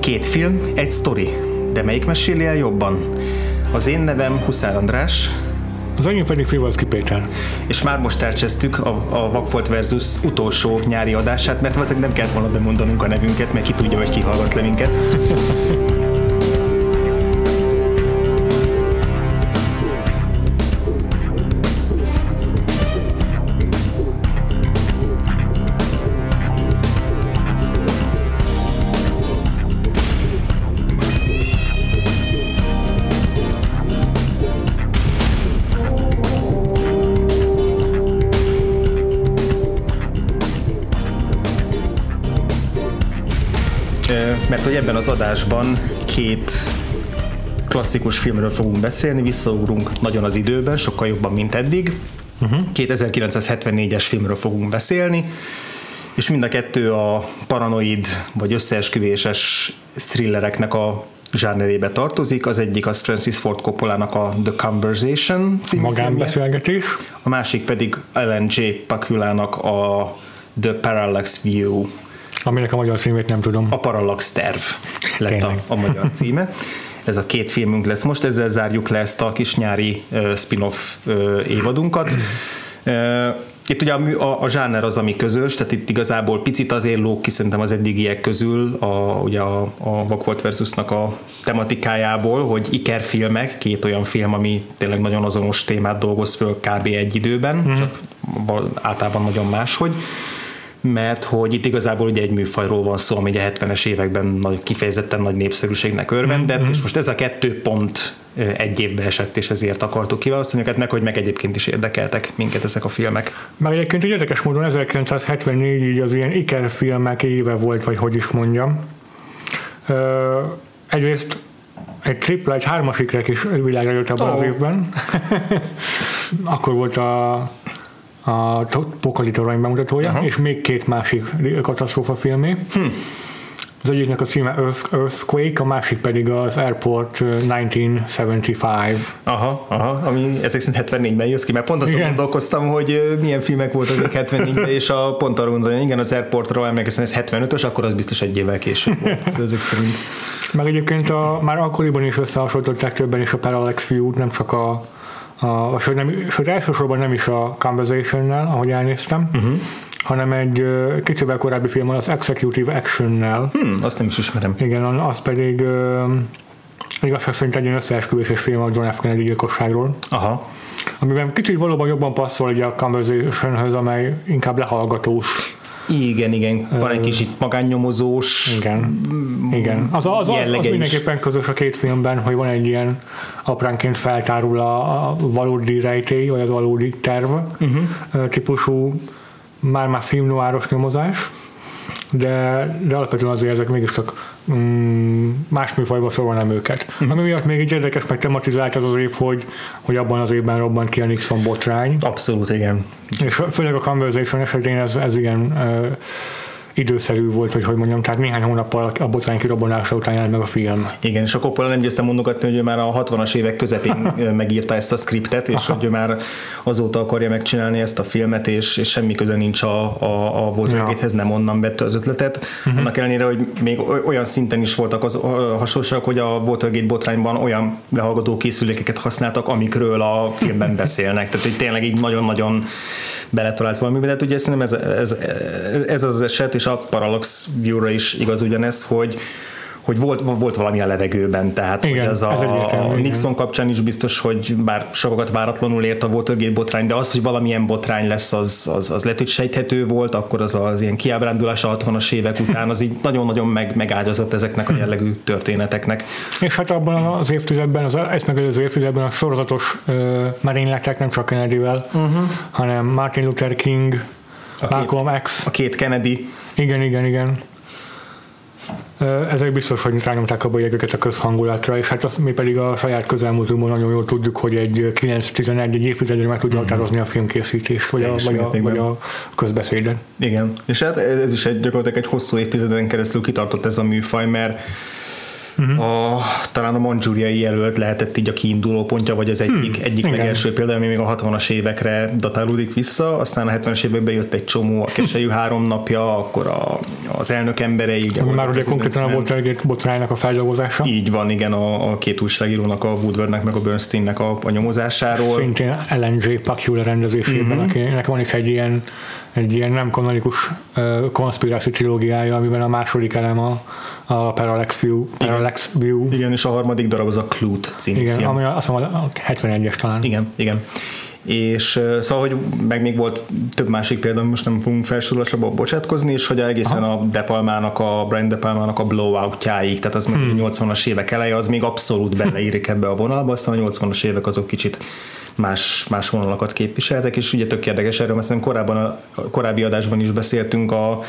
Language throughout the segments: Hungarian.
Két film, egy sztori. De melyik meséli el jobban? Az én nevem Huszár András. Az enyém pedig Frivalszki Péter. És már most elcsesztük a, a Vagfolt versus utolsó nyári adását, mert valószínűleg nem kellett volna bemondanunk a nevünket, mert ki tudja, hogy ki hallgat le minket. ebben az adásban két klasszikus filmről fogunk beszélni, visszaugrunk nagyon az időben, sokkal jobban, mint eddig. Uh-huh. Két 1974-es filmről fogunk beszélni, és mind a kettő a paranoid vagy összeesküvéses thrillereknek a zsánerébe tartozik. Az egyik az Francis Ford Coppola-nak a The Conversation című Magánbeszélgetés. A másik pedig Ellen J. Pakula-nak a The Parallax View Aminek a magyar címét nem tudom. A Parallax terv lett a, a magyar címe. Ez a két filmünk lesz most, ezzel zárjuk le ezt a kis nyári uh, spin-off uh, évadunkat. Uh, itt ugye a, a, a zsáner az, ami közös, tehát itt igazából picit azért lók ki szerintem az eddigiek közül a, ugye a, a Vakfolt versusnak a tematikájából, hogy ikerfilmek, két olyan film, ami tényleg nagyon azonos témát dolgoz föl kb. egy időben, mm. csak általában nagyon máshogy mert hogy itt igazából ugye egy műfajról van szó, ami a 70-es években nagy, kifejezetten nagy népszerűségnek örvendett, mm-hmm. és most ez a kettő pont egy évbe esett, és ezért akartuk kiválasztani őket, meg hogy meg egyébként is érdekeltek minket ezek a filmek. Már egyébként érdekes módon 1974 így az ilyen ikerfilmek éve volt, vagy hogy is mondjam. egyrészt egy tripla, egy hármas ikrek is világra jött abban oh. az évben. Akkor volt a a Pokali torony bemutatója, Aha. és még két másik katasztrófa filmé. Hm. Az egyiknek a címe Earth, Earthquake, a másik pedig az Airport 1975. Aha, aha, ami ezek szerint 74-ben jött ki, mert pont azt gondolkoztam, hogy milyen filmek voltak még 74-ben, és a pont arra gondolom, igen, az Airportról emlékeztem, ez 75-ös, akkor az biztos egy évvel később volt, ezek szerint. Meg egyébként a, már akkoriban is összehasonlították többen is a Parallax View-t, nem csak a a, sőt, nem, sőt, elsősorban nem is a Conversation-nel, ahogy elnéztem, uh-huh. hanem egy kicsivel korábbi film, az Executive Action-nel. Hmm, azt nem is ismerem. Igen, az pedig igazság szerint egy összeesküvéses film a John F. Kennedy gyilkosságról. Aha. Amiben kicsit valóban jobban passzol ugye a Conversation-höz, amely inkább lehallgatós igen, igen, van egy kicsit magánnyomozós Igen, igen. Az, az, az, az mindenképpen közös a két filmben, hogy van egy ilyen apránként feltárul a, a valódi rejtély, vagy az valódi terv uh-huh. típusú már-már filmnoáros nyomozás, de, de alapvetően azért ezek mégiscsak mm, más műfajba sorolnám őket. Uh-huh. Ami miatt még így érdekes, meg tematizált az az év, hogy, hogy abban az évben robbant ki a Nixon botrány. Abszolút, igen. És főleg a Conversation esetén ez, ez igen uh, időszerű volt, hogy hogy mondjam, tehát néhány hónappal a botrány kirobbanása után jelent meg a film. Igen, és a Coppola nem győzte mondogatni, hogy ő már a 60-as évek közepén megírta ezt a skriptet, és Aha. hogy ő már azóta akarja megcsinálni ezt a filmet, és, és semmi köze nincs a, a, a Watergate-hez, nem onnan vette az ötletet. Uh-huh. Annak ellenére, hogy még olyan szinten is voltak az hasonlóságok, hogy a Watergate botrányban olyan lehallgató készülékeket használtak, amikről a filmben beszélnek. Tehát hogy tényleg így nagyon-nagyon beletalált valamiben, de hát ugye szerintem ez, ez, ez az eset, és a Parallax View-ra is igaz ugyanez, hogy hogy volt, volt valami a levegőben, tehát igen, hogy az a, a Nixon kapcsán is biztos, hogy bár sokat váratlanul ért a Watergate botrány, de az, hogy valamilyen botrány lesz, az, az, az lehet, hogy sejthető volt, akkor az az ilyen kiábrándulás a 60-as évek után, az így nagyon-nagyon meg, megágyazott ezeknek a jellegű történeteknek. És hát abban az évtizedben, az ezt megelőző évtizedben a sorozatos uh, merényletek nem csak Kennedy-vel, uh-huh. hanem Martin Luther King, a Malcolm két, X. A két Kennedy. Igen, igen, igen ezek biztos, hogy rányomták a bélyegeket a közhangulatra, és hát azt mi pedig a saját közelmúltunkban nagyon jól tudjuk, hogy egy 9-11 egy évtizedre meg tudja mhm. határozni a filmkészítést, vagy a, vagy, a, vagy a közbeszédet. Igen, és hát ez is egy, gyakorlatilag egy hosszú évtizeden keresztül kitartott ez a műfaj, mert uh-huh. a, talán a mandzsúriai jelölt lehetett így a kiinduló pontja, vagy az egyik, hmm. egyik legelső példa, ami még a 60-as évekre datálódik vissza, aztán a 70-es években jött egy csomó, a keselyű három napja, akkor a, az elnök emberei. Ugye Már ugye konkrétan volt egy botránynak a feldolgozása. Így van, igen, a, a két újságírónak, a Woodwardnek meg a Bernsteinnek a, a nyomozásáról. Szintén J. Pakula rendezésében, uh-huh. akinek van is egy ilyen egy ilyen nem kanonikus konspiráció trilógiája, amiben a második elem a, a Parallax View. Parallax igen. View. Igen, és a harmadik darab az a Clute című igen, film. ami azt mondom, a 71-es talán. Igen, igen és szóval, hogy meg még volt több másik példa, most nem fogunk felsorolásra bocsátkozni, és hogy egészen Aha. a De Palmának, a Brian De Palmának a blowoutjáig, tehát az hmm. még 80-as évek eleje, az még abszolút beleírik ebbe a vonalba, aztán a 80-as évek azok kicsit más, más vonalakat képviseltek, és ugye tök érdekes erről, mert korábban a, a korábbi adásban is beszéltünk a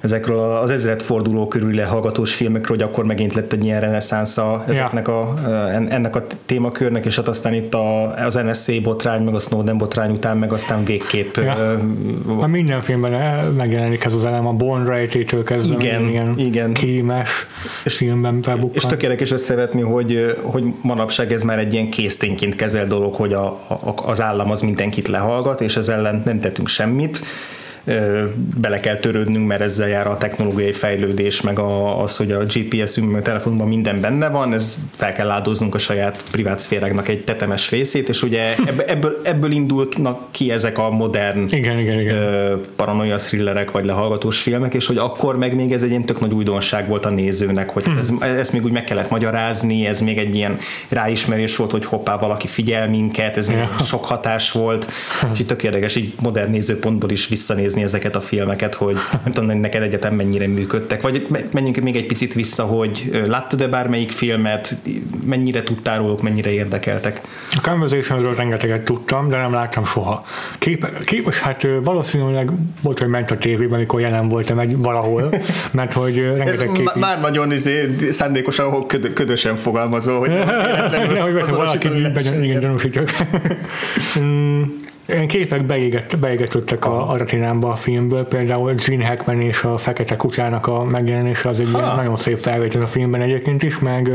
ezekről az ezret forduló körül lehallgatós filmekről, hogy akkor megint lett egy ilyen reneszánsza ezeknek ja. a, ennek a témakörnek, és hát aztán itt a, az NSA botrány, meg a Snowden botrány után, meg aztán végképp. Ja. Uh, minden filmben megjelenik ez az elem, a Born Rejtétől kezdve igen, ilyen igen. kémes és, filmben felbukkan. És tök érdekes összevetni, hogy, hogy manapság ez már egy ilyen késztényként kezel dolog, hogy a, a, az állam az mindenkit lehallgat, és ez ellen nem tettünk semmit, bele kell törődnünk, mert ezzel jár a technológiai fejlődés, meg a, az, hogy a GPS-ünk, meg a telefonunkban minden benne van, ez fel kell áldoznunk a saját privát szféráknak egy tetemes részét, és ugye ebből, ebből indulnak ki ezek a modern igen, igen, igen. paranoia thrillerek, vagy lehallgatós filmek, és hogy akkor meg még ez egy ilyen tök nagy újdonság volt a nézőnek, hogy hmm. ez, ezt még úgy meg kellett magyarázni, ez még egy ilyen ráismerés volt, hogy hoppá, valaki figyel minket, ez még sok hatás volt, és itt tök érdekes, így modern nézőpontból is visszanézni megnézni ezeket a filmeket, hogy nem tudom, hogy neked egyetem mennyire működtek, vagy menjünk még egy picit vissza, hogy láttad-e bármelyik filmet, mennyire tudtál róluk, mennyire érdekeltek? A Conversationről rengeteget tudtam, de nem láttam soha. Kép, képes, hát valószínűleg volt, hogy ment a tévében, amikor jelen voltam egy valahol, mert hogy rengeteg kép... Már nagyon izé, szándékosan köd, ködösen fogalmazó, hogy nehogy valaki igen, gyanúsítjuk. Ilyen képek beégett, beégetődtek a, a retinámba a filmből, például Gene Hackman és a Fekete Kutyának a megjelenése az egy ilyen nagyon szép felvétel a filmben egyébként is, meg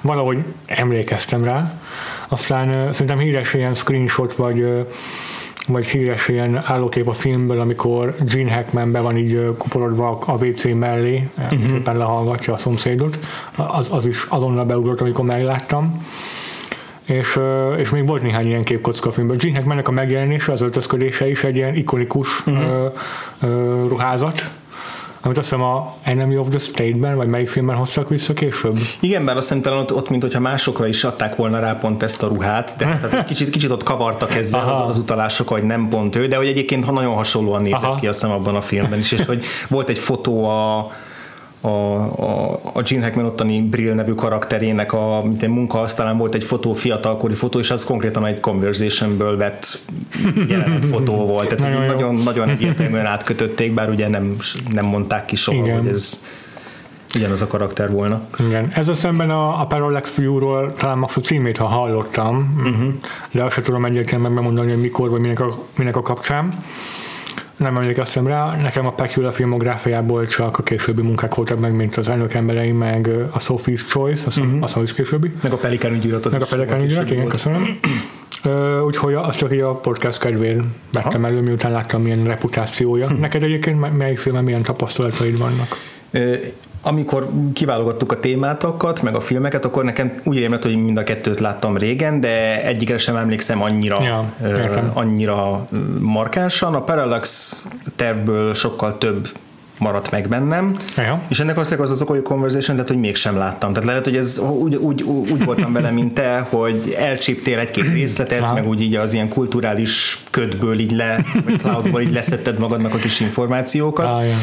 valahogy emlékeztem rá. Aztán szerintem híres ilyen screenshot vagy vagy híres ilyen állókép a filmből, amikor Gene Hackman be van így kuporodva a WC mellé, uh-huh. éppen lehallgatja a szomszédot, az, az is azonnal beugrott, amikor megláttam és, és még volt néhány ilyen képkocka a filmben. Gene Hackmannek a megjelenése, az öltözködése is egy ilyen ikonikus uh-huh. uh, ruházat, amit azt hiszem a Enemy of the State-ben, vagy melyik filmben hoztak vissza később? Igen, bár azt hiszem ott, ott mint hogyha másokra is adták volna rá pont ezt a ruhát, de tehát kicsit, kicsit ott kavartak ezzel az, az, utalások, hogy nem pont ő, de hogy egyébként ha nagyon hasonlóan nézett Aha. ki azt hiszem abban a filmben is, és hogy volt egy fotó a a, a, a Gene Hackman ottani Brill nevű karakterének a mint munkaasztalán volt egy fotó, fiatalkori fotó, és az konkrétan egy conversationből vett jelenet fotó volt. Tehát nagyon, nagyon, nagyon egyértelműen átkötötték, bár ugye nem, nem mondták ki soha, Igen. hogy ez ugyanaz a karakter volna. Igen. Ez a szemben a, a Parallax fiúról talán max a címét, ha hallottam, uh-huh. de azt sem tudom egyértelműen megmondani, hogy mikor vagy minek a, minek a kapcsán nem emlékeztem rá, nekem a Pecula filmográfiából csak a későbbi munkák voltak meg, mint az elnök emberei, meg a Sophie's Choice, azt, uh-huh. azt is későbbi. Meg a Pelikán ügyirat az Meg a Pelikán ügyirat, igen, köszönöm. Uh, úgyhogy azt csak így a podcast kedvéért vettem elő, miután láttam milyen reputációja. Hm. Neked egyébként melyik filmen milyen tapasztalataid vannak? Amikor kiválogattuk a témátokat, meg a filmeket, akkor nekem úgy érem hogy mind a kettőt láttam régen, de egyikre sem emlékszem annyira, ja, uh, annyira markánsan. A Parallax tervből sokkal több maradt meg bennem, ja. és ennek azt az az okoly conversation, tehát hogy mégsem láttam. Tehát lehet, hogy ez úgy, úgy, úgy voltam vele, mint te, hogy elcsíptél egy-két részletet, meg úgy így az ilyen kulturális ködből így le, vagy cloudból így leszetted magadnak a kis információkat. Ah, ja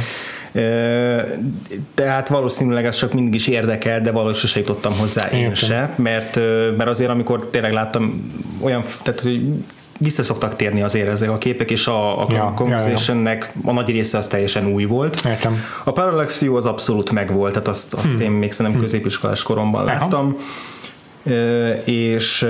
tehát valószínűleg ez csak mindig is érdekel, de valahogy sose jutottam hozzá én Értem. se, mert, mert azért amikor tényleg láttam olyan, tehát hogy vissza szoktak térni azért ezek a képek, és a, a ja, Conversationnek ja, ja. a nagy része az teljesen új volt. Értem. A Parallax View az abszolút megvolt, tehát azt, azt hm. én még szerintem hm. középiskolás koromban Aha. És,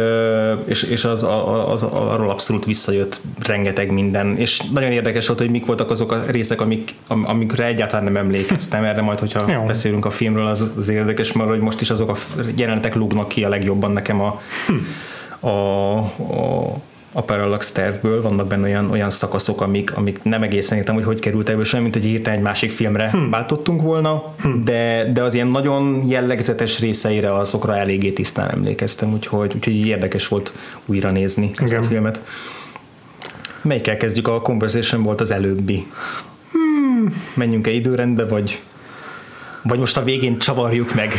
és, és az, az, az, arról abszolút visszajött rengeteg minden, és nagyon érdekes volt, hogy mik voltak azok a részek, amik, amikre egyáltalán nem emlékeztem, erre majd, hogyha Jó. beszélünk a filmről, az, az érdekes, mert hogy most is azok a jelenetek lúgnak ki a legjobban nekem a, hm. a, a a Parallax tervből, vannak benne olyan, olyan szakaszok, amik, amik nem egészen értem, hogy hogy került ebből sem, mint hogy hirtelen egy másik filmre hmm. váltottunk volna, hmm. de, de az ilyen nagyon jellegzetes részeire azokra eléggé tisztán emlékeztem, úgyhogy, úgyhogy érdekes volt újra nézni ezt Igen. a filmet. Melyikkel kezdjük? A Conversation volt az előbbi. Hmm. Menjünk-e időrendbe, vagy vagy most a végén csavarjuk meg.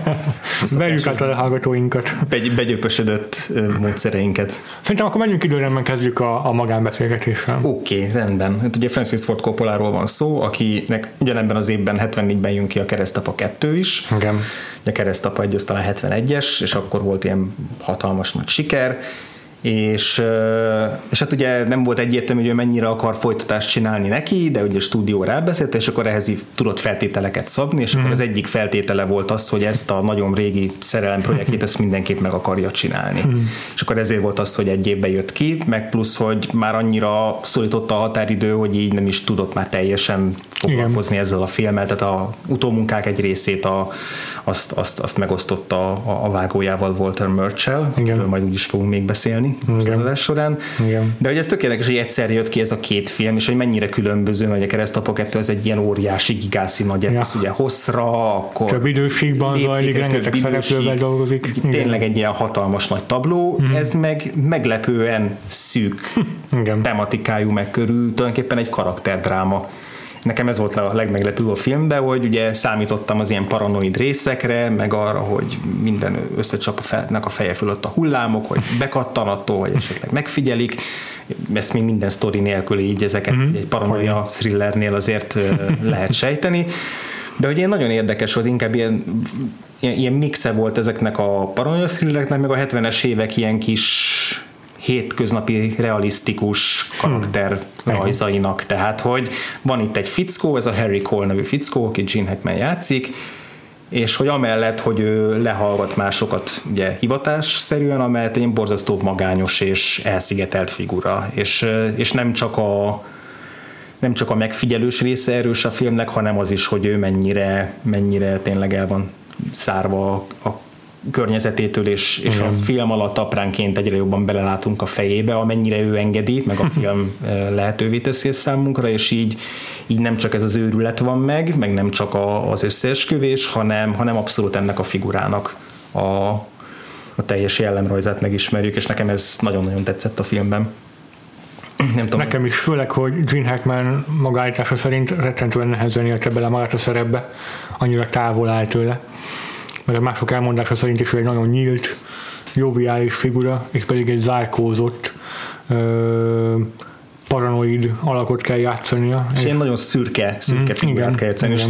Verjük át a hallgatóinkat. Begy, begyöpösödött módszereinket. Szerintem akkor menjünk időrendben kezdjük a, a magánbeszélgetéssel. Oké, okay, rendben. Hát ugye Francis Ford Coppoláról van szó, akinek ugyanebben az évben 74-ben jön ki a Keresztapa 2 is. Igen. A Keresztapa 1 az talán 71-es, és akkor volt ilyen hatalmas nagy siker és, és hát ugye nem volt egyértelmű, hogy ő mennyire akar folytatást csinálni neki, de ugye a stúdió rábeszélt, és akkor ehhez tudott feltételeket szabni, és mm. akkor mhm. az egyik feltétele volt az, hogy ezt a nagyon régi szerelem projektjét ezt mindenképp meg akarja csinálni. Mm. És akkor ezért volt az, hogy egy évben jött ki, meg plusz, hogy már annyira szólította a határidő, hogy így nem is tudott már teljesen foglalkozni Igen. ezzel a filmmel, tehát a utómunkák egy részét a, azt, azt, azt megosztotta a, a vágójával Walter Murchell, amiről majd úgyis fogunk még beszélni Igen. az adás során. Igen. De hogy ez tökéletes, hogy egyszer jött ki ez a két film, és hogy mennyire különböző, hogy a Keresztapa 2 ez egy ilyen óriási, gigászi nagy ja. ugye hosszra, akkor több időségben zajlik, rengeteg szereplővel dolgozik. Tényleg egy ilyen hatalmas nagy tabló, mm. ez meg meglepően szűk Igen. tematikájú meg körül, tulajdonképpen egy karakterdráma Nekem ez volt a legmeglepőbb a filmben, hogy ugye számítottam az ilyen paranoid részekre, meg arra, hogy minden összecsap a, felnek a feje fölött a hullámok, hogy bekattan attól, vagy esetleg megfigyelik. Ezt még minden sztori nélkül így ezeket mm-hmm. egy paranoia thrillernél azért lehet sejteni. De hogy ilyen nagyon érdekes volt, inkább ilyen, ilyen, ilyen mixe volt ezeknek a paranoia thrillereknek, meg a 70-es évek ilyen kis hétköznapi realisztikus karakter hmm. rajzainak. Tehát, hogy van itt egy fickó, ez a Harry Cole nevű fickó, aki Gene Hackman játszik, és hogy amellett, hogy ő lehallgat másokat ugye hivatásszerűen, amellett egy borzasztó magányos és elszigetelt figura, és, és nem csak a nem csak a megfigyelős része erős a filmnek, hanem az is, hogy ő mennyire, mennyire tényleg el van szárva a környezetétől, és, és a film alatt apránként egyre jobban belelátunk a fejébe, amennyire ő engedi, meg a film lehetővé teszi ezt számunkra, és így, így nem csak ez az őrület van meg, meg nem csak a, az összeesküvés, hanem, hanem abszolút ennek a figurának a, a teljes jellemrajzát megismerjük, és nekem ez nagyon-nagyon tetszett a filmben. Nem tudom. Nekem is, főleg, hogy Gene Hackman magállítása szerint rettentően nehezen élte bele magát a szerepbe, annyira távol áll tőle mert a mások elmondása szerint is egy nagyon nyílt, joviális figura, és pedig egy zárkózott, ö, paranoid alakot kell játszania. És egy nagyon szürke, szürke mm, figurát igen, kell játszani, és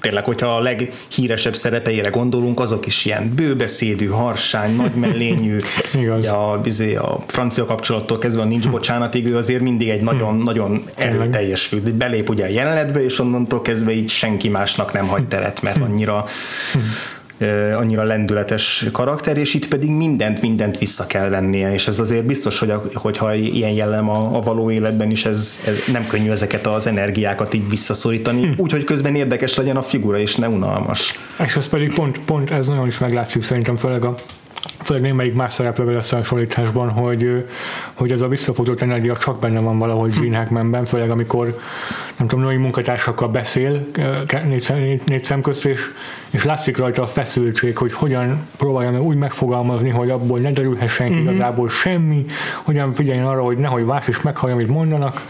tényleg, hogyha a leghíresebb szerepeire gondolunk, azok is ilyen bőbeszédű, harsány, nagy mellényű, Igaz. A, bizé, a francia kapcsolattól kezdve a nincs bocsánatig, ő azért mindig egy nagyon, hmm. nagyon erőteljes fő. Belép ugye a jelenetbe, és onnantól kezdve így senki másnak nem hagy teret, mert annyira hmm annyira lendületes karakter, és itt pedig mindent, mindent vissza kell vennie, és ez azért biztos, hogy a, hogyha ilyen jellem a, a való életben is, ez, ez nem könnyű ezeket az energiákat így visszaszorítani, hm. úgyhogy közben érdekes legyen a figura, és ne unalmas. És ez pedig pont, pont ez nagyon is meglátszik szerintem, főleg a főleg némelyik más szereplővel összehasonlításban, hogy, hogy ez a visszafotott energia csak benne van valahogy Gene Hackmanben, főleg amikor nem tudom, nagy munkatársakkal beszél négy, négy, négy szem közt, és, és látszik rajta a feszültség, hogy hogyan próbálja meg úgy megfogalmazni, hogy abból ne derülhessen ki mm-hmm. igazából semmi, hogyan figyeljen arra, hogy nehogy más is meghallja, amit mondanak,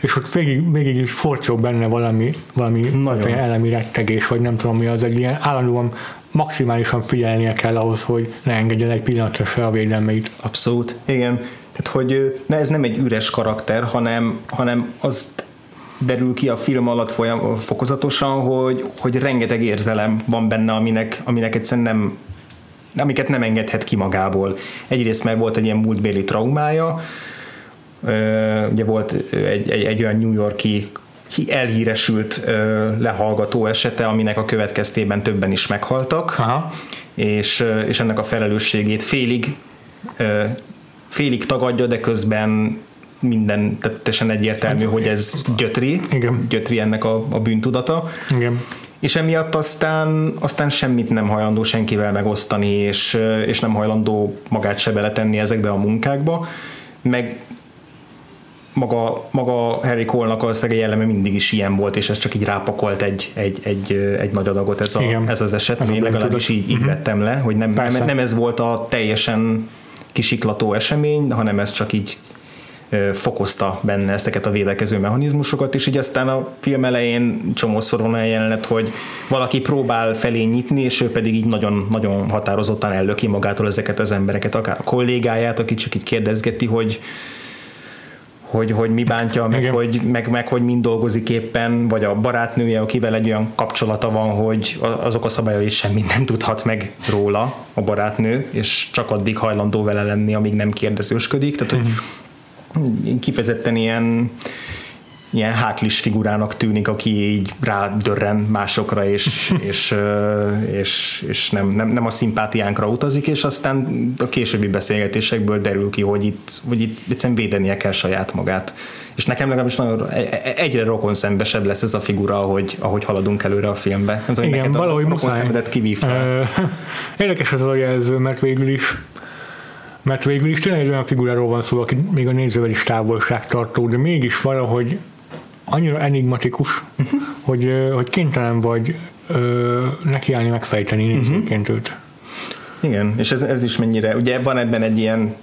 és ott végig, végig is forcsog benne valami, valami elemi rettegés, vagy nem tudom mi az, egy ilyen állandóan maximálisan figyelnie kell ahhoz, hogy ne engedjen egy pillanatra se a védelmeit. Abszolút, igen. Tehát, hogy ne, ez nem egy üres karakter, hanem, hanem az derül ki a film alatt folyam, fokozatosan, hogy, hogy rengeteg érzelem van benne, aminek, aminek egyszerűen nem amiket nem engedhet ki magából. Egyrészt mert volt egy ilyen múltbéli traumája, ugye volt egy, egy, egy olyan New Yorki elhíresült lehallgató esete, aminek a következtében többen is meghaltak, Aha. és, és ennek a felelősségét félig félig tagadja, de közben minden teljesen egyértelmű, hogy ez gyötri, Igen. gyötri ennek a, a bűntudata. Igen. És emiatt aztán, aztán semmit nem hajlandó senkivel megosztani, és, és nem hajlandó magát se beletenni ezekbe a munkákba, meg maga, maga Harry Cole-nak a jelleme mindig is ilyen volt, és ez csak így rápakolt egy, egy, egy, egy nagy adagot ez, a, ez az eset. Ez Én legalábbis így, így uh-huh. vettem le, hogy nem, nem, nem ez volt a teljesen kisiklató esemény, hanem ez csak így fokozta benne ezeket a védekező mechanizmusokat, és így aztán a film elején csomószor van olyan jelenet, hogy valaki próbál felé nyitni, és ő pedig így nagyon, nagyon határozottan ellöki magától ezeket az embereket, akár a kollégáját, aki csak így kérdezgeti, hogy hogy, hogy mi bántja, meg hogy, meg, meg hogy mind dolgozik éppen, vagy a barátnője, akivel egy olyan kapcsolata van, hogy azok a szabályai semmit nem tudhat meg róla a barátnő, és csak addig hajlandó vele lenni, amíg nem kérdezősködik. Tehát, hogy uh-huh. kifejezetten ilyen ilyen háklis figurának tűnik, aki így rádörren másokra, és, és, és, és nem, nem, nem a szimpátiánkra utazik, és aztán a későbbi beszélgetésekből derül ki, hogy itt, hogy itt egyszerűen védenie kell saját magát. És nekem legalábbis nagyon, e, e, egyre rokon szembesebb lesz ez a figura, ahogy, ahogy haladunk előre a filmbe. Nem tudom, Igen, valahogy muszáj. kivívta. Érdekes ez a jelző, mert végül is mert végül is tényleg egy olyan figuráról van szó, aki még a nézővel is távolságtartó, de mégis valahogy annyira enigmatikus, uh-huh. hogy, hogy kénytelen vagy ö, nekiállni megfejteni nézőként uh-huh. őt. Igen, és ez, ez is mennyire, ugye van ebben egy ilyen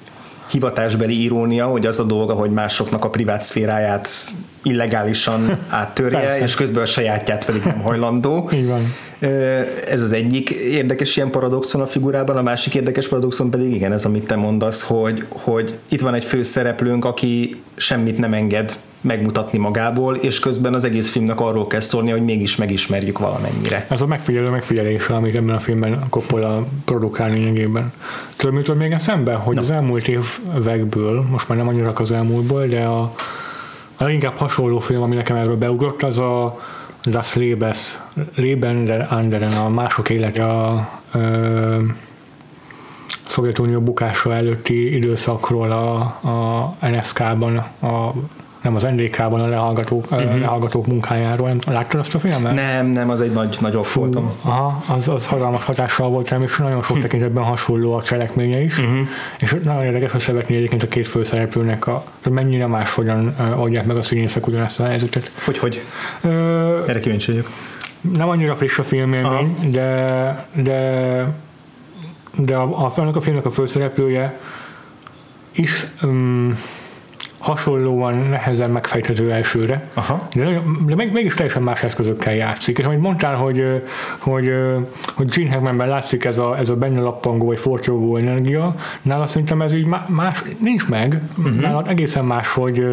hivatásbeli irónia, hogy az a dolga, hogy másoknak a privát szféráját illegálisan áttörje, Persze. és közben a sajátját pedig nem hajlandó. Így van. Ez az egyik érdekes ilyen paradoxon a figurában, a másik érdekes paradoxon pedig igen, ez amit te mondasz, hogy, hogy itt van egy főszereplőnk, aki semmit nem enged megmutatni magából, és közben az egész filmnek arról kell szólni, hogy mégis megismerjük valamennyire. Ez a megfigyelő megfigyelés, amit ebben a filmben Coppola produkál lényegében. Tudom, mitől még szemben, hogy Na. az elmúlt évekből, most már nem annyira az elmúltból, de a, a leginkább hasonló film, ami nekem erről beugrott, az a Das Lebes, Leben der Anderen, a mások élete a, a Szovjetunió bukása előtti időszakról a, a NSK-ban, a nem az NDK-ban a lehallgatók, uh-huh. lehallgatók munkájáról. Láttad azt a filmet? Nem, nem, az egy nagy, nagyobb voltam. Aha, az, az hatalmas hatással volt rám, és nagyon sok hm. tekintetben hasonló a cselekménye is, uh-huh. és nagyon érdekes összevetni egyébként a két főszereplőnek, a, hogy mennyire máshogyan adják meg a színészek ugyanezt a helyzetet. Hogy, hogy? Ö, Erre kíváncsi vagyok. Nem annyira friss a filmélmény, de, de de a, a, a filmnek a főszereplője is um, hasonlóan nehezen megfejthető elsőre, Aha. de, de meg, mégis teljesen más eszközökkel játszik. És amit mondtál, hogy, hogy, hogy Gene Hackmanben látszik ez a, ez a benne lappangó vagy fortyogó energia, nála szerintem ez így más, nincs meg, uh-huh. nála egészen más, hogy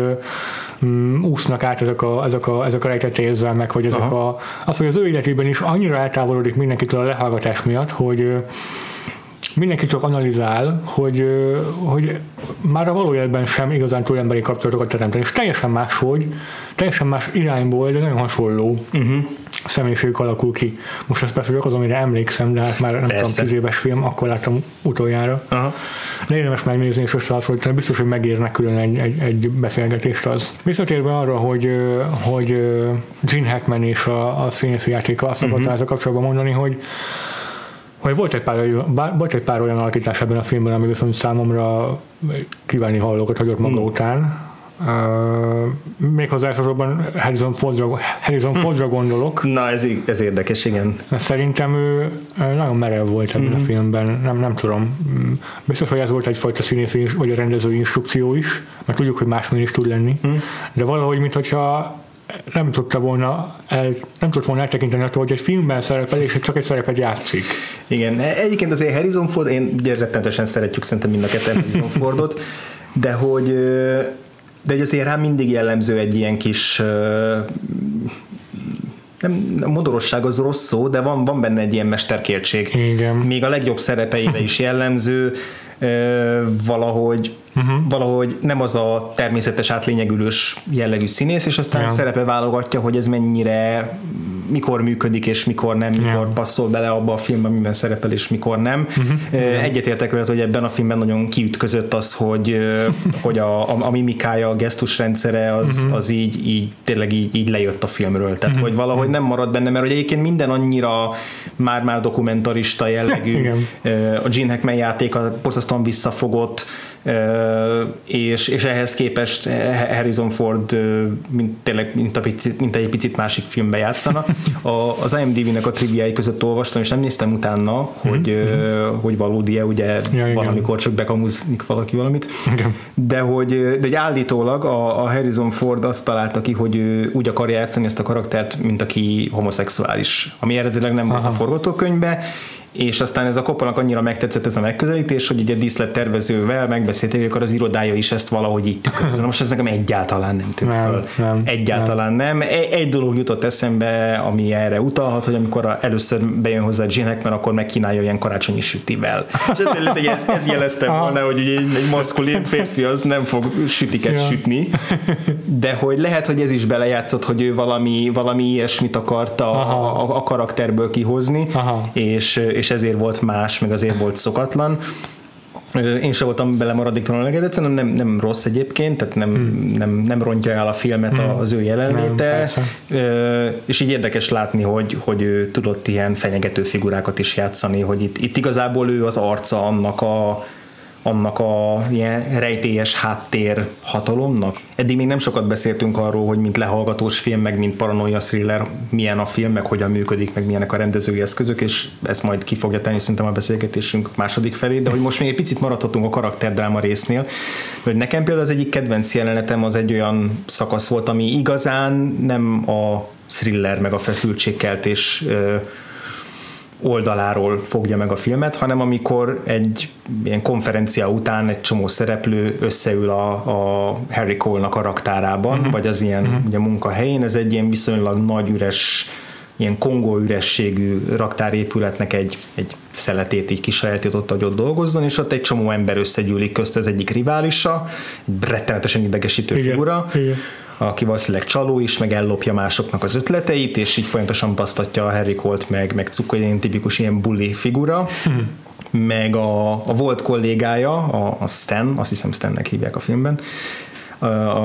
um, úsznak át ezek a, ezek a, ezek a rejtett érzelmek, vagy ezek Aha. a, az, hogy az ő életében is annyira eltávolodik mindenkitől a lehallgatás miatt, hogy mindenki csak analizál, hogy, hogy már a valójában sem igazán tud emberi kapcsolatokat teremteni, és teljesen más, hogy teljesen más irányból, de nagyon hasonló uh-huh. személyiség alakul ki. Most ez persze csak az, amire emlékszem, de hát már nem persze. tudom, tíz éves film, akkor láttam utoljára. Uh-huh. De érdemes megnézni és összehasonlítani, biztos, hogy megérnek külön egy, egy, egy beszélgetést az. Visszatérve arra, hogy, hogy Gene Hackman és a, a színészi játéka, azt akartam uh-huh. ezzel kapcsolatban mondani, hogy hogy volt egy, pár, volt egy pár olyan alakítás ebben a filmben, ami viszont számomra kívánni hallókat hagyott maga hmm. után. Uh, méghozzá elsősorban Harrison Fordra, Harrison hmm. Fordra gondolok. Na, ez, ez igen. Szerintem ő nagyon merev volt ebben mm-hmm. a hmm. filmben, nem, nem tudom. Biztos, hogy ez volt egyfajta színész vagy a rendező instrukció is, mert tudjuk, hogy másmilyen is tud lenni, mm. de valahogy, mintha nem tudta volna el, nem tudott volna eltekinteni attól, hogy egy filmben szerepel, és csak egy szerepet játszik. Igen, egyébként azért Harrison Ford, én ugye szeretjük szerintem mind a ketten Harrison Fordot, de hogy de hogy azért rám mindig jellemző egy ilyen kis nem, a modorosság az rossz szó, de van, van benne egy ilyen mesterkértség. Igen. Még a legjobb szerepeire is jellemző, valahogy uh-huh. valahogy nem az a természetes átlényegülős jellegű színész, és aztán ja. szerepe válogatja, hogy ez mennyire mikor működik és mikor nem, mikor yeah. passzol bele abba a filmbe, amiben szerepel és mikor nem. Uh-huh. Egyetértek vele, hogy ebben a filmben nagyon kiütközött az, hogy, hogy a, a, a mimikája, a gesztusrendszere az, uh-huh. az így, így tényleg így, így lejött a filmről. Tehát, uh-huh. hogy valahogy nem marad benne, mert hogy egyébként minden annyira már-már dokumentarista jellegű. a Gene Hackman játéka borzasztóan visszafogott, és, és ehhez képest Harrison Ford mint, tényleg mint, a picit, mint egy picit másik filmbe játszana. A, az IMDb-nek a triviái között olvastam, és nem néztem utána, hogy, mm-hmm. hogy valódi-e, ugye ja, valamikor csak bekamúzik valaki valamit, igen. de hogy, de egy állítólag a, a Harrison Ford azt találta ki, hogy ő úgy akarja játszani ezt a karaktert, mint aki homoszexuális, ami eredetileg nem Aha. volt a forgatókönyvbe, és aztán ez a Koppolnak annyira megtetszett ez a megközelítés, hogy ugye díszlet tervezővel megbeszélték, hogy akkor az irodája is ezt valahogy így tükrözze. Most ez nekem egyáltalán nem tűnt nem, föl. Nem, egyáltalán nem. nem. Egy, egy dolog jutott eszembe, ami erre utalhat, hogy amikor először bejön hozzá Gene Hackman, akkor megkínálja ilyen karácsonyi sütivel. És ez, ez, ez jeleztem volna, hogy ugye egy maszkulin férfi az nem fog sütiket ja. sütni, de hogy lehet, hogy ez is belejátszott, hogy ő valami, valami ilyesmit akarta a, a, a karakterből kihozni, Aha. és, és ezért volt más, meg azért volt szokatlan. Én sem voltam bele maradéktalanul elégedett, szerintem nem, nem rossz egyébként, tehát nem, hmm. nem, nem rontja el a filmet hmm. az ő jelenléte, nem, és így érdekes látni, hogy, hogy ő tudott ilyen fenyegető figurákat is játszani, hogy itt, itt igazából ő az arca annak a, annak a ilyen rejtélyes háttér hatalomnak. Eddig még nem sokat beszéltünk arról, hogy mint lehallgatós film, meg mint paranoia thriller, milyen a film, meg hogyan működik, meg milyenek a rendezői eszközök, és ezt majd ki fogja tenni szerintem a beszélgetésünk második felé, de hogy most még egy picit maradhatunk a karakterdráma résznél, hogy nekem például az egyik kedvenc jelenetem az egy olyan szakasz volt, ami igazán nem a thriller, meg a feszültségkeltés oldaláról fogja meg a filmet, hanem amikor egy ilyen konferencia után egy csomó szereplő összeül a, a Harry Cole-nak a raktárában, uh-huh. vagy az ilyen uh-huh. ugye, munkahelyén, ez egy ilyen viszonylag nagy üres ilyen kongó ürességű raktárépületnek egy, egy szeletét így kisajátította, hogy ott dolgozzon, és ott egy csomó ember összegyűlik közt. Az egyik riválisa, egy rettenetesen idegesítő igen, figura, igen aki valószínűleg csaló is, meg ellopja másoknak az ötleteit, és így folyamatosan basztatja a Harry Colt, meg, meg egy tipikus ilyen bully figura. Hmm. meg a, a volt kollégája, a, a Stan, azt hiszem Stannek hívják a filmben,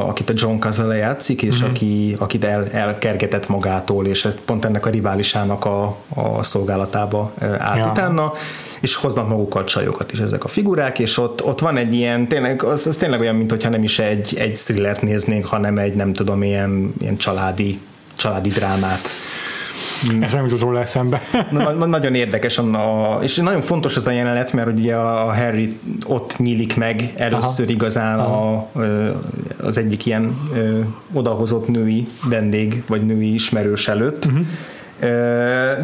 akit a John Cazale játszik, és mm-hmm. aki, akit el, elkergetett magától, és pont ennek a riválisának a, a szolgálatába állt ja. utána, és hoznak magukkal csajokat is ezek a figurák, és ott, ott van egy ilyen, tényleg, az, az tényleg olyan, mintha nem is egy, egy thrillert néznénk, hanem egy nem tudom, ilyen, ilyen családi, családi drámát. Ez nem jutott róla eszembe. Na, nagyon érdekes, a, és nagyon fontos az a jelenet, mert ugye a Harry ott nyílik meg először Aha. igazán Aha. A, az egyik ilyen odahozott női vendég, vagy női ismerős előtt, uh-huh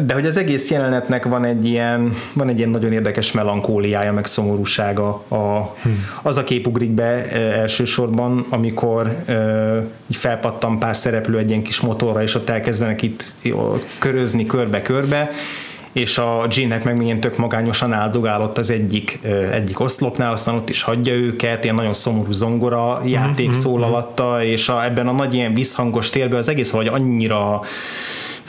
de hogy az egész jelenetnek van egy ilyen, van egy ilyen nagyon érdekes melankóliája, meg szomorúsága. A. Az a kép ugrik be elsősorban, amikor így felpattan pár szereplő egy ilyen kis motorra, és ott elkezdenek itt körözni körbe-körbe, és a Gene-nek meg milyen tök magányosan áldogál ott az egyik, egyik oszlopnál, aztán ott is hagyja őket, ilyen nagyon szomorú zongora játék mm-hmm. szól alatta, és a, ebben a nagy ilyen visszhangos térben az egész valahogy annyira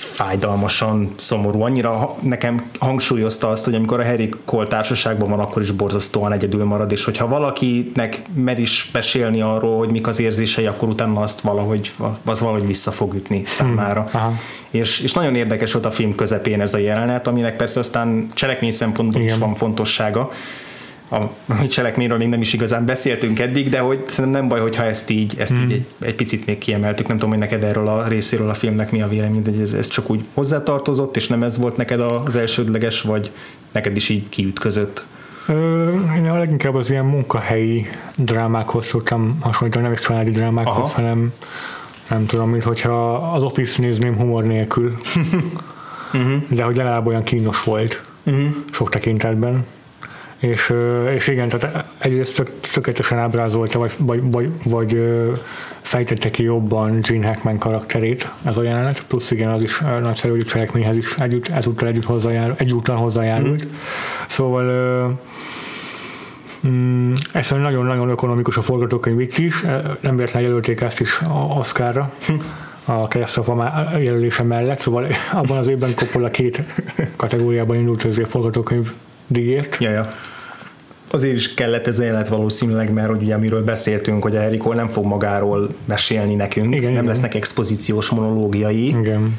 fájdalmasan szomorú. Annyira nekem hangsúlyozta azt, hogy amikor a Harry Cole társaságban van, akkor is borzasztóan egyedül marad, és hogyha valakinek mer is besélni arról, hogy mik az érzései, akkor utána azt valahogy, az valahogy vissza fog ütni számára. Hmm. És, és nagyon érdekes volt a film közepén ez a jelenet, aminek persze aztán cselekmény szempontból is van fontossága, a cselekményről még nem is igazán beszéltünk eddig, de hogy szerintem nem baj, hogyha ezt így, ezt mm. így egy, egy, picit még kiemeltük. Nem tudom, hogy neked erről a részéről a filmnek mi a vélemény, hogy ez, ez csak úgy hozzátartozott, és nem ez volt neked az elsődleges, vagy neked is így kiütközött? Ö, én a leginkább az ilyen munkahelyi drámákhoz szoktam hasonlítani, nem is családi drámákhoz, Aha. hanem nem tudom, mint hogyha az Office nézném humor nélkül, uh-huh. de hogy legalább olyan kínos volt uh-huh. sok tekintetben és, és igen, tehát egyrészt tök, tökéletesen ábrázolta, vagy, vagy, vagy, vagy fejtette ki jobban Gene Hackman karakterét ez a jelenet, plusz igen, az is nagyszerű, hogy a cselekményhez is együtt, ezúttal együtt hozzájárul, egyúttal hozzájárult. Mm. Szóval mm, ez nagyon-nagyon ökonomikus a forgatókönyv itt is, nem véletlenül jelölték ezt is Oscarra. A a keresztapa jelölése mellett, szóval abban az évben Coppola két kategóriában indult az forgatókönyv díjért. Ja, ja. Azért is kellett ez a jelenet valószínűleg, mert hogy ugye amiről beszéltünk, hogy a Erikol nem fog magáról mesélni nekünk, igen, nem igen. lesznek expozíciós monológiai. Igen.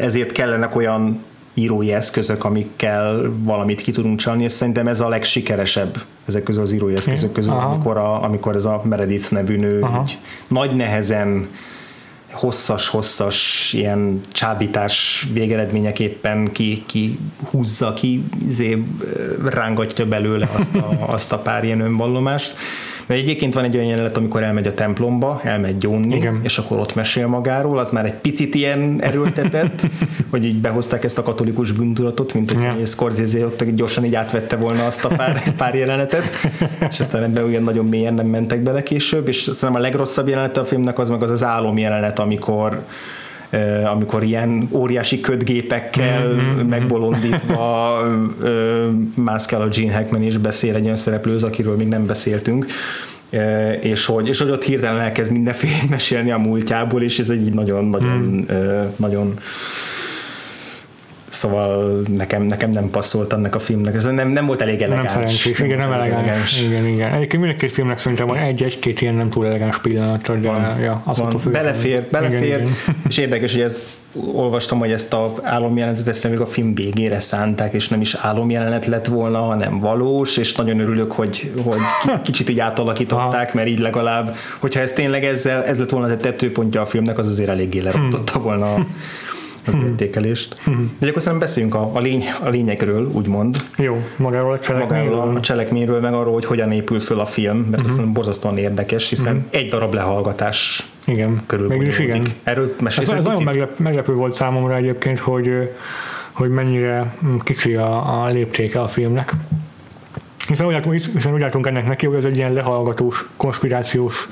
Ezért kellenek olyan írói eszközök, amikkel valamit ki tudunk csalni, és szerintem ez a legsikeresebb ezek közül az írói eszközök közül, amikor, a, amikor ez a Meredith nevű nő nagy nehezen hosszas-hosszas ilyen csábítás végeredményeképpen ki, ki húzza, ki izé, rángatja belőle azt a, azt a pár ilyen önvallomást. Mert egyébként van egy olyan jelenet, amikor elmegy a templomba, elmegy gyónni, Igen. és akkor ott mesél magáról, az már egy picit ilyen erőltetett, hogy így behozták ezt a katolikus bűntudatot, mint hogy yeah. Scorsese ott gyorsan így átvette volna azt a pár, pár jelenetet, és aztán ebben olyan nagyon mélyen nem mentek bele később, és szerintem a legrosszabb jelenet a filmnek az meg az az álom jelenet, amikor amikor ilyen óriási ködgépekkel mm-hmm. megbolondítva mászkál a Gene Hackman és beszél egy olyan szereplőz, akiről még nem beszéltünk, és hogy, és hogy ott hirtelen elkezd mindenféle mesélni a múltjából, és ez egy nagyon-nagyon mm. nagyon Szóval nekem, nekem nem passzolt annak a filmnek. Ez nem, nem volt elég elegáns. Nem szerencsés, igen, nem, elegáns. elegáns. Igen, igen. Egyébként mindkét filmnek szerintem van egy-egy-két ilyen nem túl elegáns pillanat, de van, ja, azt van. Belefér, belefér, igen, igen. és érdekes, hogy ez olvastam, hogy ezt a álomjelenetet ezt még a film végére szánták, és nem is álomjelenet lett volna, hanem valós, és nagyon örülök, hogy, hogy kicsit így átalakították, mert így legalább, hogyha ez tényleg ezzel, ez lett volna a tetőpontja a filmnek, az azért eléggé lerontotta volna az hmm. értékelést. Hmm. De akkor szerintem beszéljünk a, a, lény, a lényegről, úgymond. Jó, magáról a cselekményről. Magáról a cselekményről, meg arról, hogy hogyan épül föl a film, mert hmm. azt borzasztóan érdekes, hiszen hmm. egy darab lehallgatás igen. körül Mégis igen. Erről ez, ez nagyon meglep, meglepő volt számomra egyébként, hogy, hogy mennyire kicsi a, a léptéke a filmnek. Hiszen úgy, látunk, hiszen úgy látunk ennek neki, hogy ez egy ilyen lehallgatós, konspirációs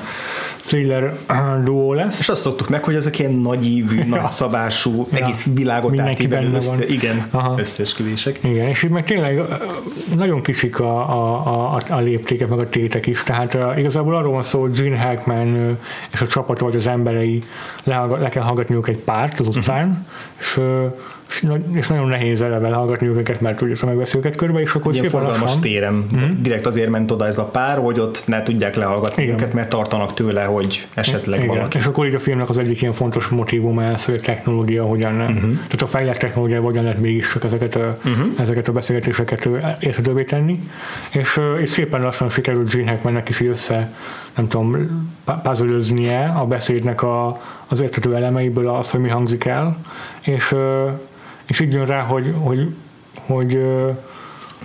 thriller duó lesz. És azt szoktuk meg, hogy ezek ilyen nagyívű, nagyszabású, ja. egész világot átívelő össze, igen, Aha. összeesküvések. Igen, és itt meg tényleg nagyon kicsik a, a, a, a léptékek, meg a tétek is, tehát uh, igazából arról van szó, hogy Gene Hackman és a csapat vagy az emberei le, le kell hallgatniuk egy párt az utcán, uh-huh. és és nagyon nehéz eleve hallgatni őket, mert tudjuk, megveszi őket körbe, és akkor Ilyen forgalmas lassan. téren. Mm. Direkt azért ment oda ez a pár, hogy ott ne tudják lehallgatni Igen. őket, mert tartanak tőle, hogy esetleg Igen. valaki. És akkor így a filmnek az egyik ilyen fontos motivum ez, hogy a technológia hogyan, uh-huh. tehát a fejlett technológia hogyan lehet mégis csak ezeket a, uh-huh. ezeket a beszélgetéseket érthetővé tenni. És, és szépen lassan sikerült Gene Hackmannek is össze, nem tudom, puzzle a beszédnek a, az érthető elemeiből az, hogy mi hangzik el, és és így jön rá, hogy, hogy, hogy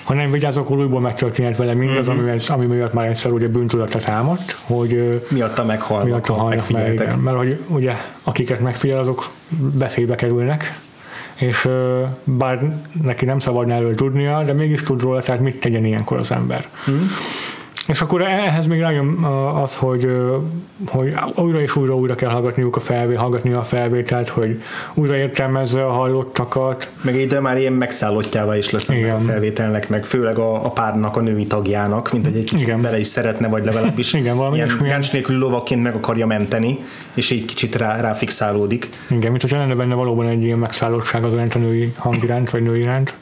ha nem vigyázok, akkor újból megtörténhet vele mindaz, mm-hmm. ami, ami miatt már egyszer ugye bűntudata támadt, hogy miatta meghalnak, miatta halnak meg, igen, mert hogy ugye akiket megfigyel, azok beszédbe kerülnek, és bár neki nem szabadna erről tudnia, de mégis tud róla, tehát mit tegyen ilyenkor az ember. Mm. És akkor ehhez még rájön az, hogy, hogy újra és újra újra kell hallgatniuk a felvé, hallgatni a felvételt, hogy újra értelmezze a hallottakat. Meg ide már ilyen megszállottjával is lesz a felvételnek, meg főleg a, a párnak, a női tagjának, mint egy, egy kicsit Igen. bele is szeretne, vagy legalábbis Igen, valami ilyen gáncs nélkül lovaként meg akarja menteni, és így kicsit rá, ráfixálódik. Igen, mint hogy lenne benne valóban egy ilyen megszállottság az a női hang iránt, vagy női iránt.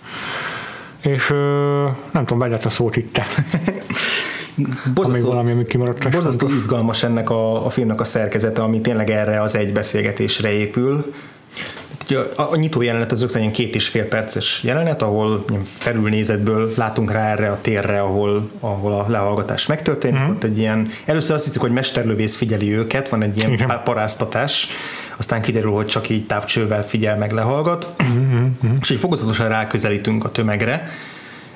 És nem tudom, be a szót itt. borzasztó, valami, ami kimaradt. Borzasztó izgalmas ennek a, a filmnek a szerkezete, ami tényleg erre az egy beszélgetésre épül. A, a nyitó jelenet az rögtön két és fél perces jelenet, ahol felülnézetből látunk rá erre a térre, ahol, ahol a lehallgatás megtörténik. Mm. Ott egy ilyen, először azt hiszik, hogy mesterlövész figyeli őket, van egy ilyen Igen. paráztatás, aztán kiderül, hogy csak így távcsővel figyel meg lehallgat, mm-hmm. és így fokozatosan ráközelítünk a tömegre,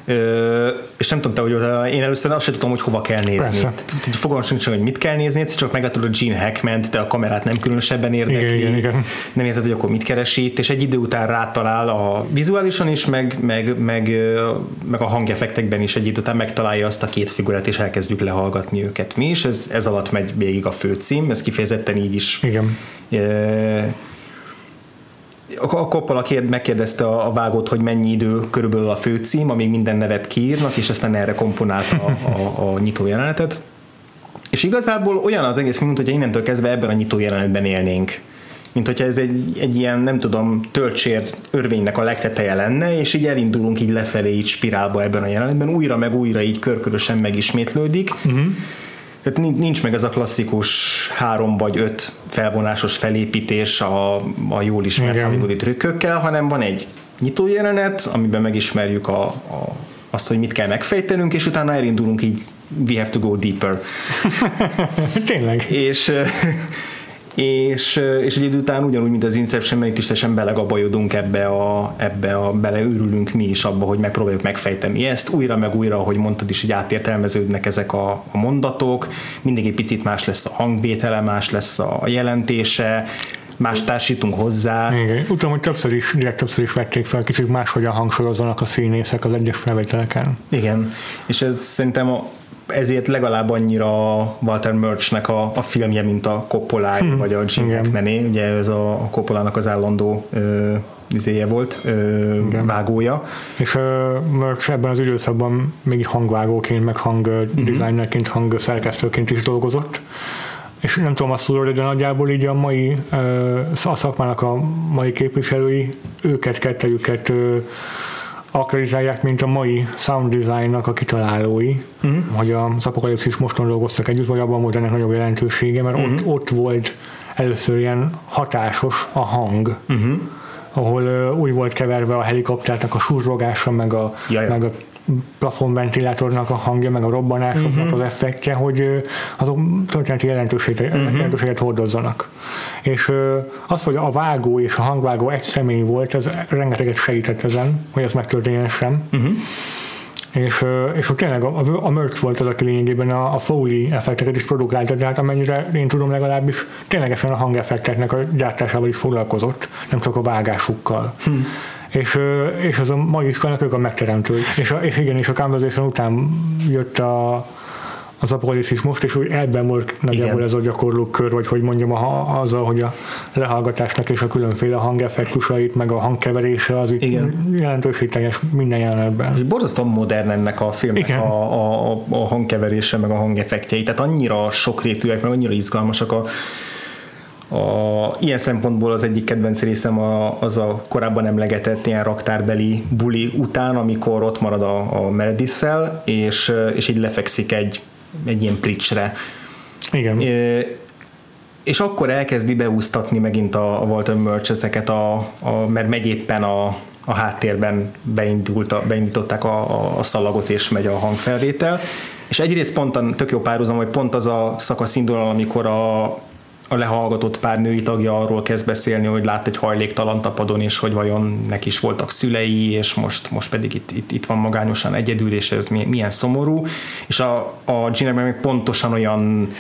Ö, és nem tudom, te, hogy én először azt sem tudom, hogy hova kell nézni. Fogalmam sincs, hogy mit kell nézni, csak meglátod a Gene hackman de a kamerát nem különösebben érdekli. Igen, igen. Nem érted, hogy akkor mit keresít, és egy idő után rátalál a vizuálisan is, meg, meg, meg, meg a hangeffektekben is egy idő után megtalálja azt a két figurát, és elkezdjük lehallgatni őket mi is. Ez, ez alatt megy végig a főcím, ez kifejezetten így is igen a Coppola kérd, megkérdezte a, vágót, hogy mennyi idő körülbelül a főcím, amíg minden nevet kiírnak, és aztán erre komponálta a, a, a nyitó jelenetet. És igazából olyan az egész mint hogy innentől kezdve ebben a nyitó jelenetben élnénk. mint hogyha ez egy, egy ilyen, nem tudom, töltsér örvénynek a legteteje lenne, és így elindulunk így lefelé, így spirálba ebben a jelenetben, újra meg újra így körkörösen megismétlődik. Uh-huh. Tehát nincs meg ez a klasszikus három vagy öt felvonásos felépítés a, a jól ismert hollywoodi trükkökkel, hanem van egy nyitó jelenet, amiben megismerjük a, a, azt, hogy mit kell megfejtenünk, és utána elindulunk így we have to go deeper. Tényleg. És és, és egy idő után ugyanúgy, mint az Inception, itt is teljesen belegabajodunk ebbe a, ebbe a, beleőrülünk mi is abba, hogy megpróbáljuk megfejteni ezt, újra meg újra, ahogy mondtad is, hogy átértelmeződnek ezek a, a mondatok, mindig egy picit más lesz a hangvétele, más lesz a jelentése, más társítunk hozzá. Igen, utána, hogy többször is, direkt többször is vették fel, kicsit máshogyan hangsúlyozzanak a színészek az egyes felvételeken. Igen, és ez szerintem a, ezért legalább annyira Walter Murchnek a, a filmje, mint a coppola hmm. vagy a Jim Hackmané, ugye ez a, a Coppolának az állandó ö, izéje volt, ö, vágója. És uh, Murch ebben az időszakban még hangvágóként, meg hang uh-huh. designerként, hang szerkesztőként is dolgozott és nem tudom azt tudod, de nagyjából így a mai a szakmának a mai képviselői őket, kettejüket akreditálják, mint a mai sound designnak a kitalálói, uh-huh. hogy az apokalipszis moston dolgoztak együtt, vagy abban volt ennek nagyobb jelentősége, mert uh-huh. ott, ott volt először ilyen hatásos a hang. Uh-huh ahol uh, úgy volt keverve a helikopternek a surrogása, meg a, Jaj. meg a plafonventilátornak a hangja, meg a robbanásoknak uh-huh. az effektje, hogy azok történeti jelentőséget, uh-huh. jelentőséget hordozzanak. És az, hogy a vágó és a hangvágó egy személy volt, ez rengeteget segített ezen, hogy ez megtörténjen sem. Uh-huh és, és tényleg a, a, merch volt az, aki lényegében a, a Foley effekteket is produkálta, tehát amennyire én tudom legalábbis ténylegesen a hangeffekteknek a gyártásával is foglalkozott, nem csak a vágásukkal. Hm és, és az a mai iskolának ők a megteremtő. És, a, és igen, és a Conversation után jött a, az apokalipszis most, és úgy ebben volt nagyjából Igen. ez a gyakorló kör, vagy hogy mondjam, a, azzal, hogy a lehallgatásnak és a különféle hangeffektusait, meg a hangkeverése az itt jelentőségteljes minden jelenetben. Borzasztóan modern ennek a filmnek a, a, a, hangkeverése, meg a hangeffektjei, tehát annyira sokrétűek, meg annyira izgalmasak a a, ilyen szempontból az egyik kedvenc részem a, az a korábban emlegetett ilyen raktárbeli buli után, amikor ott marad a, a meredith és, és így lefekszik egy, egy ilyen pricsre. Igen. É, és akkor elkezdi beúsztatni megint a, a Walter Murch ezeket, a, a, mert megy éppen a, a háttérben beindult a, beindították a, a, a szalagot, és megy a hangfelvétel. És egyrészt pont a, tök jó párhuzam, hogy pont az a szakasz indul, amikor a, a lehallgatott pár női tagja arról kezd beszélni, hogy lát egy hajléktalan tapadon, és hogy vajon neki is voltak szülei, és most, most pedig itt, itt, itt van magányosan egyedül, és ez milyen szomorú. És a, a Gina meg pontosan olyan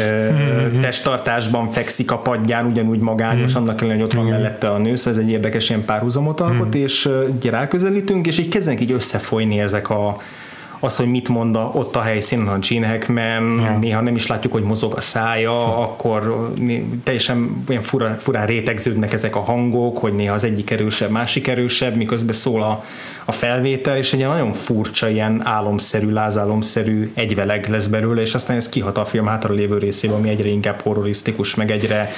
mm-hmm. testtartásban fekszik a padján, ugyanúgy magányos, mm-hmm. annak ellenére, hogy ott van mellette a nő, szóval ez egy érdekes ilyen párhuzamot alkot, mm-hmm. és ugye ráközelítünk, és így kezdenek így összefolyni ezek a, az, hogy mit mond a, ott a helyszínen a Gene Hackman, yeah. néha nem is látjuk, hogy mozog a szája, yeah. akkor teljesen olyan fura, furán rétegződnek ezek a hangok, hogy néha az egyik erősebb, másik erősebb, miközben szól a, a felvétel, és egy nagyon furcsa, ilyen álomszerű, lázálomszerű egyveleg lesz belőle, és aztán ez kihat a film hátra lévő részében, ami egyre inkább horrorisztikus, meg egyre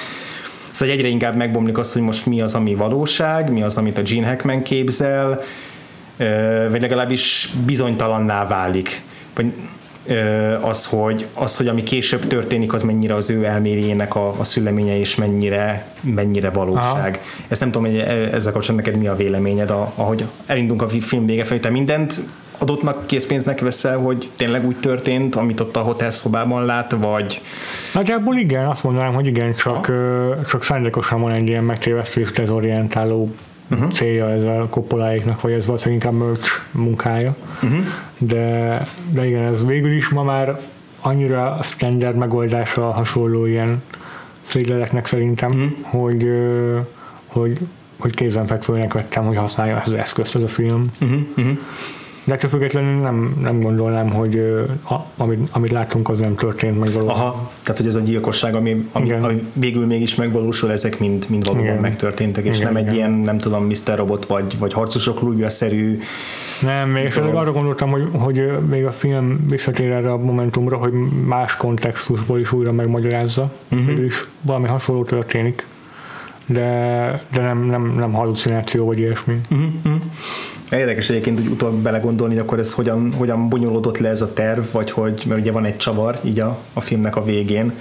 Szóval egyre inkább megbomlik az, hogy most mi az, ami valóság, mi az, amit a Gene Hackman képzel, vagy legalábbis bizonytalanná válik. Vagy az hogy, az, hogy ami később történik, az mennyire az ő elméjének a, a szüleménye, és mennyire, mennyire valóság. Aha. Ezt nem tudom, hogy e, ezzel kapcsolatban neked mi a véleményed, ahogy elindulunk a film vége felé, te mindent adottnak készpénznek veszel, hogy tényleg úgy történt, amit ott a hotel szobában lát, vagy... Nagyjából igen, azt mondanám, hogy igen, csak, csak szándékosan van egy ilyen megtévesztés dezorientáló uh-huh. célja ez a koppoláiknak, vagy ez valószínűleg inkább merch munkája. Uh-huh. De, de igen, ez végül is ma már annyira standard megoldása hasonló ilyen féleleknek szerintem, uh-huh. hogy, hogy, hogy kézenfekvőnek vettem, hogy használja ezt az eszközt ez a film. Uh-huh. Uh-huh. De ettől függetlenül nem, nem gondolnám, hogy a, amit, amit látunk, az nem történt meg valóban. Aha, tehát hogy ez a gyilkosság, ami, ami, ami végül mégis megvalósul, ezek mind, mind valóban igen. megtörténtek, és igen, nem igen. egy ilyen, nem tudom, Mr. Robot vagy, vagy harcosok klubja-szerű nem, és arra gondoltam, hogy, hogy még a film visszatér erre a momentumra, hogy más kontextusból is újra megmagyarázza, uh-huh. is valami hasonló történik de, de nem, nem, nem halucináció vagy ilyesmi. Uh-huh. Érdekes egyébként, hogy utóbb belegondolni, akkor ez hogyan, hogyan bonyolódott le ez a terv, vagy hogy, mert ugye van egy csavar így a, a filmnek a végén,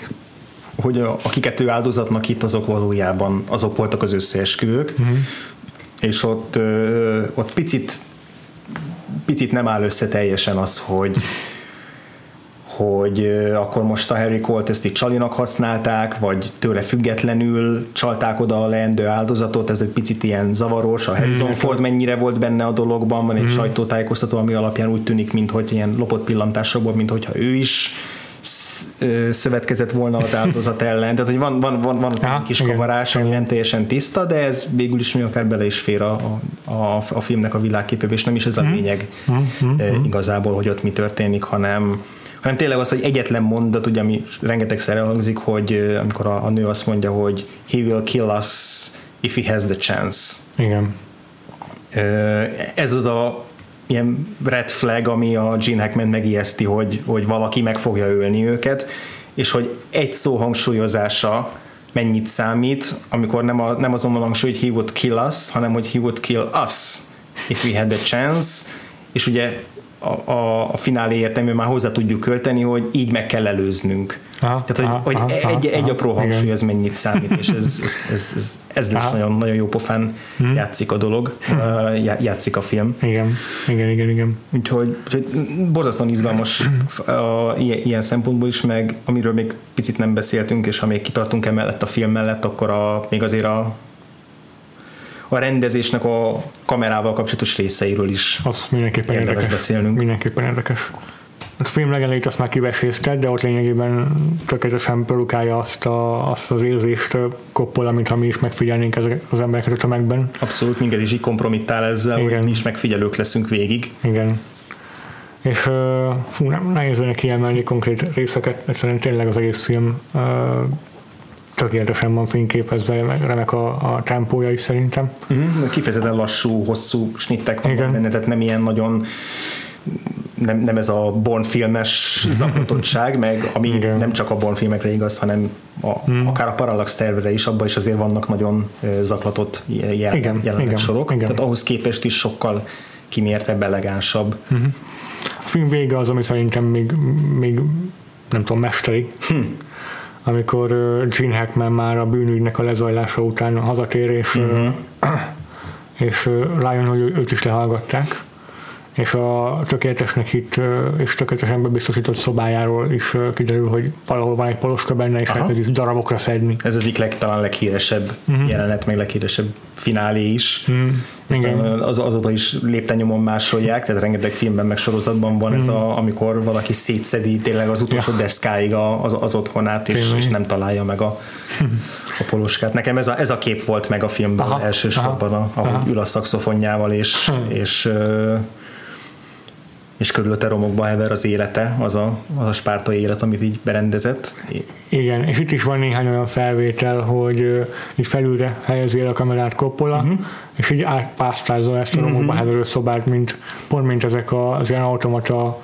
hogy a, akiket ő áldozatnak itt, azok valójában azok voltak az összeesküvők, uh-huh. és ott, ott picit picit nem áll össze teljesen az, hogy hogy akkor most a Harry Colt ezt itt csalinak használták, vagy tőle függetlenül csalták oda a leendő áldozatot, ez egy picit ilyen zavaros, a Harrison mm. Ford mennyire volt benne a dologban, van egy mm. sajtótájékoztató, ami alapján úgy tűnik, mint hogy ilyen lopott pillantásokból, mint hogyha ő is szövetkezett volna az áldozat ellen. Tehát, hogy van, van, van, van Aha, kis kavarás, ami nem teljesen tiszta, de ez végül is mi akár bele is fér a, a, a filmnek a világképébe, és nem is ez a mhm. lényeg mm-hmm. igazából, hogy ott mi történik, hanem hanem tényleg az, hogy egyetlen mondat, ugye, ami rengetegszer elhangzik, hogy amikor a, a nő azt mondja, hogy he will kill us if he has the chance. Igen. Ez az a ilyen red flag, ami a Gene Hackman megijeszti, hogy, hogy valaki meg fogja ölni őket, és hogy egy szó hangsúlyozása mennyit számít, amikor nem, a, nem azon van hangsúly, hogy he would kill us, hanem hogy he would kill us if we had the chance, és ugye a, a, a finálé értelmű már hozzá tudjuk költeni, hogy így meg kell előznünk. Aha, Tehát, hogy, aha, hogy aha, egy, aha, egy apró hangsúly ez mennyit számít, és ez, ez, ez, ez, ez is nagyon, nagyon jó pofán hmm. játszik a dolog, hmm. játszik a film. Igen, igen, igen. igen. Úgyhogy, úgyhogy borzasztóan izgalmas a, ilyen szempontból is, meg amiről még picit nem beszéltünk, és ha még kitartunk emellett a film mellett, akkor a, még azért a a rendezésnek a kamerával kapcsolatos részeiről is az mindenképpen érdekes, beszélnünk. Mindenképpen érdekes. A film legelejét azt már kivesézted, de ott lényegében tökéletesen produkálja azt, a, azt az érzést koppol, amit ha mi is megfigyelnénk ezek az embereket a tömegben. Abszolút, minket is így kompromittál ezzel, Igen. hogy mi is megfigyelők leszünk végig. Igen. És fú, nem nehéz lenne kiemelni konkrét részeket, egyszerűen tényleg az egész film tökéletesen van fényképezve, remek a, a tempója is szerintem. Uh-huh. Kifejezetten lassú, hosszú snittek van benne, tehát nem ilyen nagyon nem, nem ez a Born filmes zaklatottság, meg ami Igen. nem csak a Born filmekre igaz, hanem a, mm. akár a Parallax tervre is, abban is azért vannak nagyon zaklatott jel, Igen. jelenetek sorok. Igen. Tehát ahhoz képest is sokkal kimértebb, elegánsabb. Mm-hmm. A film vége az, ami szerintem még, még nem tudom, mesteri. Hm amikor Gene Hackman már a bűnügynek a lezajlása után hazatér, és, uh-huh. és rájön, hogy őt is lehallgatták és a tökéletesnek itt és tökéletesen bebiztosított szobájáról is kiderül, hogy valahol van egy poloska benne, és lehet is darabokra szedni. Ez az egyik leg, talán leghíresebb uh-huh. jelenet, meg leghíresebb finálé is. Uh-huh. Igen. Az, azóta is lépten nyomon másolják, tehát rengeteg filmben, meg sorozatban van uh-huh. ez a, amikor valaki szétszedi tényleg az utolsó ja. deszkáig az, az otthonát, és, és nem találja meg a, a poloskát. Nekem ez a, ez a kép volt meg a filmben aha, elsősorban, aha, ahogy aha. ül a szakszofonjával, és, és és körülötte romokba hever az élete, az a, az a spártai élet, amit így berendezett. Igen, és itt is van néhány olyan felvétel, hogy uh, így felülre helyezi el a kamerát Coppola, uh-huh. és így átpásztázza ezt a romokba uh-huh. heverő szobát, mint, pont mint ezek az ilyen automata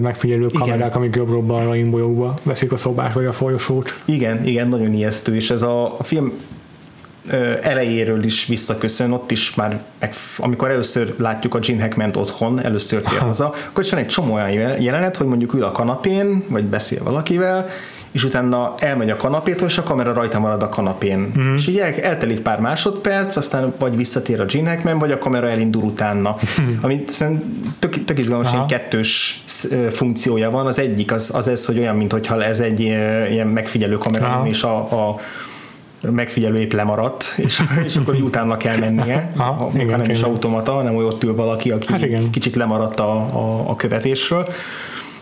megfigyelő kamerák, igen. amik jobbról balra imbolyogva veszik a szobát vagy a folyosót. Igen, igen, nagyon ijesztő, és ez a, a film elejéről is visszaköszön, ott is már, meg, amikor először látjuk a Gene Hackman otthon, először tér haza, akkor is van egy csomó olyan jelenet, hogy mondjuk ül a kanapén, vagy beszél valakivel, és utána elmegy a kanapétól, és a kamera rajta marad a kanapén. Mm. És így el, eltelik pár másodperc, aztán vagy visszatér a Gene Hackman, vagy a kamera elindul utána. Mm. Ami tök, tök izgalmas, egy kettős funkciója van. Az egyik az, az ez, hogy olyan, mintha ez egy ilyen megfigyelő kamera, és a, a megfigyelő épp lemaradt, és, és akkor utána kell mennie, Aha, ha, igen, nem igen. is automata, hanem hogy ott ül valaki, aki hát kicsit lemaradt a, a, a követésről.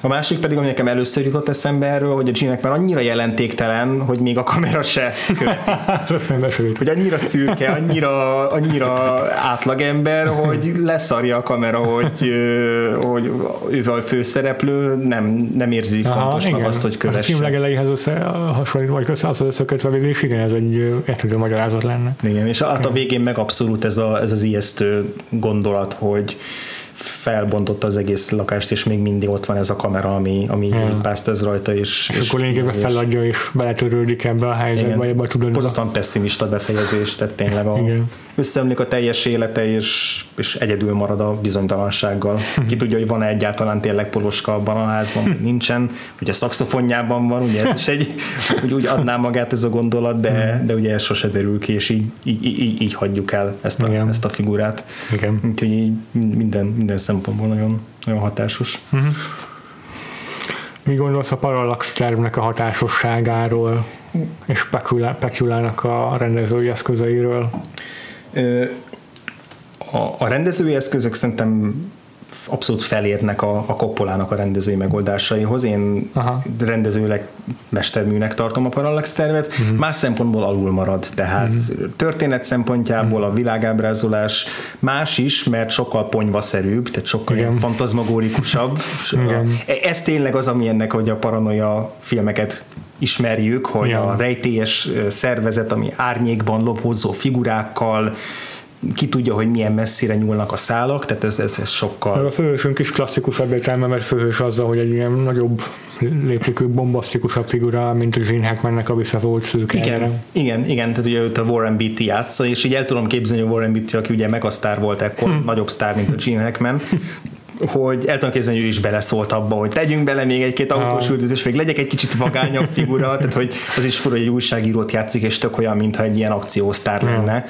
A másik pedig, ami nekem először jutott eszembe erről, hogy a G-nek már annyira jelentéktelen, hogy még a kamera se követi. hogy annyira szürke, annyira, annyira átlagember, hogy leszarja a kamera, hogy, hogy ő a főszereplő, nem, nem érzi Aha, fontosnak igen. azt, hogy kövesse. A film legelejéhez össze, hasonlít, vagy össze, az összekötve végül is igen, ez egy érthető magyarázat lenne. Igen, és hát a végén meg abszolút ez, a, ez az ijesztő gondolat, hogy felbontotta az egész lakást, és még mindig ott van ez a kamera, ami, ami ja. ez rajta, és, és, és akkor lényegében feladja, és beletörődik ebbe a helyzetbe, ebbe tudod. Borzasztóan pessimista befejezés, tehát tényleg a, Igen. Összeomlik a teljes élete, és, és egyedül marad a bizonytalansággal. Ki tudja, hogy van-e egyáltalán tényleg poloska abban a házban, nincsen. Ugye szakszofonjában van, ugye ez is egy, úgy, úgy adná magát ez a gondolat, de, de ugye ez sose derül ki, és így, így, így, így hagyjuk el ezt a, ezt a figurát. Igen. Úgyhogy így minden, minden szempontból nagyon, nagyon hatásos. Uh-huh. Mi gondolsz a Parallax tervnek a hatásosságáról és Pekulának a rendezői eszközeiről? A, a rendezői eszközök szerintem abszolút felérnek a, a Koppolának a rendezői megoldásaihoz. Én Aha. rendezőleg mesterműnek tartom a Parallax tervet, uh-huh. más szempontból alul marad, tehát uh-huh. történet szempontjából uh-huh. a világábrázolás más is, mert sokkal ponyvaszerűbb, tehát sokkal Igen. fantazmagórikusabb. Igen. Ez tényleg az, ami ennek, hogy a paranoia filmeket ismerjük, hogy ja. a rejtélyes szervezet, ami árnyékban lopózó figurákkal, ki tudja, hogy milyen messzire nyúlnak a szálak, tehát ez, ez, ez sokkal... A főhősünk is klasszikusabb értelme, mert főhős azzal, hogy egy ilyen nagyobb léptékű, bombasztikusabb figura, mint a Gene Hackmannek a visszavolt szűke. Igen, igen, igen, tehát ugye őt a Warren Beatty játsza, és így el tudom képzelni, hogy Warren Beatty, aki ugye megasztár volt ekkor, hm. nagyobb sztár, mint a Gene Hackman, hogy el tudom képzelni, hogy ő is beleszólt abba, hogy tegyünk bele még egy-két autós üldözés, még legyek egy kicsit vagányabb figura, tehát hogy az is fura, hogy egy újságírót játszik, és tök olyan, mintha egy ilyen akciósztár lenne.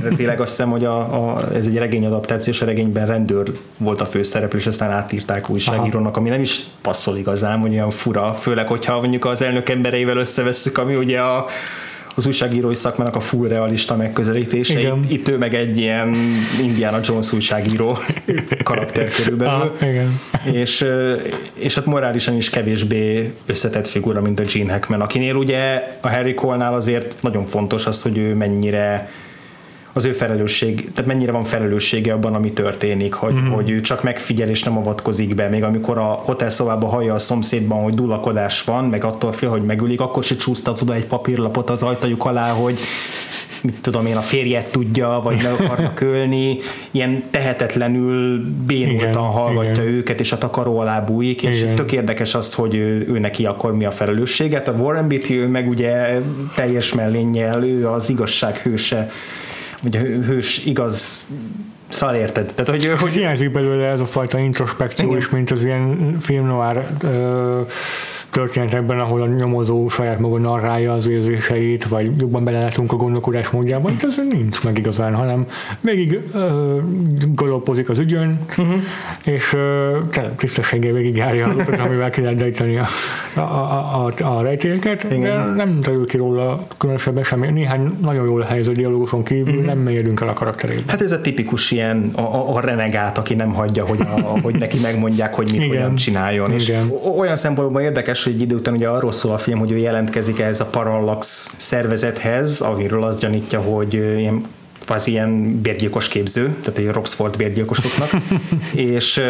De tényleg azt hiszem, hogy a, a, ez egy regény adaptáció, és a regényben rendőr volt a főszereplő, és aztán átírták újságírónak, ami nem is passzol igazán, hogy olyan fura, főleg, hogyha mondjuk az elnök embereivel összevesszük, ami ugye a az újságírói szakmának a full realista megközelítése. Itt, itt ő meg egy ilyen Indiana Jones újságíró karakter körülbelül. Ah, igen. És, és hát morálisan is kevésbé összetett figura, mint a Gene Hackman, akinél ugye a Harry Cole-nál azért nagyon fontos az, hogy ő mennyire az ő felelősség, tehát mennyire van felelőssége abban, ami történik, hogy, mm-hmm. hogy ő csak megfigyel és nem avatkozik be, még amikor a hotelszobában hallja a szomszédban, hogy dulakodás van, meg attól fél, hogy megülik, akkor se csúsztat oda egy papírlapot az ajtajuk alá, hogy mit tudom én, a férjet tudja, vagy le akarnak ölni, ilyen tehetetlenül bénultan hallgatja igen. őket, és a takaró alá bújik, és igen. tök érdekes az, hogy ő, ő neki akkor mi a felelősséget. A Warren Beatty, ő meg ugye teljes mellénnyel, ő az igazság hőse, ugye hős igaz szar érted. Tehát, hogy, hogy hiányzik belőle ez a fajta introspekció is, mint az ilyen film noir történetekben, ahol a nyomozó saját maga narrálja az érzéseit, vagy jobban belelátunk a gondolkodás módjában, ez nincs meg igazán, hanem végig uh, galopozik az ügyön, uh-huh. és uh, tisztességgel végig járja azokat, amivel ki lehet dejteni a, a, a, a, a rejtélyeket, de nem derül ki róla különösebben semmi. Néhány nagyon jól helyező dialóguson kívül uh-huh. nem megyünk el a karakterébe. Hát ez a tipikus ilyen a, a, a renegát, aki nem hagyja, hogy, a, hogy neki megmondják, hogy mit Igen. hogyan csináljon. Igen. És olyan szempontból érdekes, hogy egy idő után ugye arról szól a film, hogy ő jelentkezik ehhez a Parallax szervezethez, amiről azt gyanítja, hogy ilyen az ilyen bérgyilkos képző, tehát egy Roxford bérgyilkosoknak, és,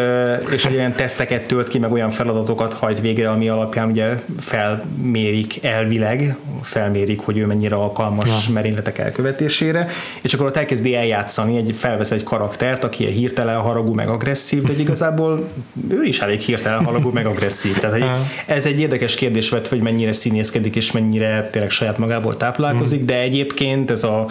és olyan teszteket tölt ki, meg olyan feladatokat hajt végre, ami alapján ugye felmérik elvileg, felmérik, hogy ő mennyire alkalmas ja. merényletek elkövetésére, és akkor ott elkezdi eljátszani, egy, felvesz egy karaktert, aki egy hirtelen haragú, meg agresszív, de igazából ő is elég hirtelen haragú, meg agresszív. Tehát hogy ez egy érdekes kérdés vett, hogy mennyire színészkedik, és mennyire tényleg saját magából táplálkozik, mm. de egyébként ez a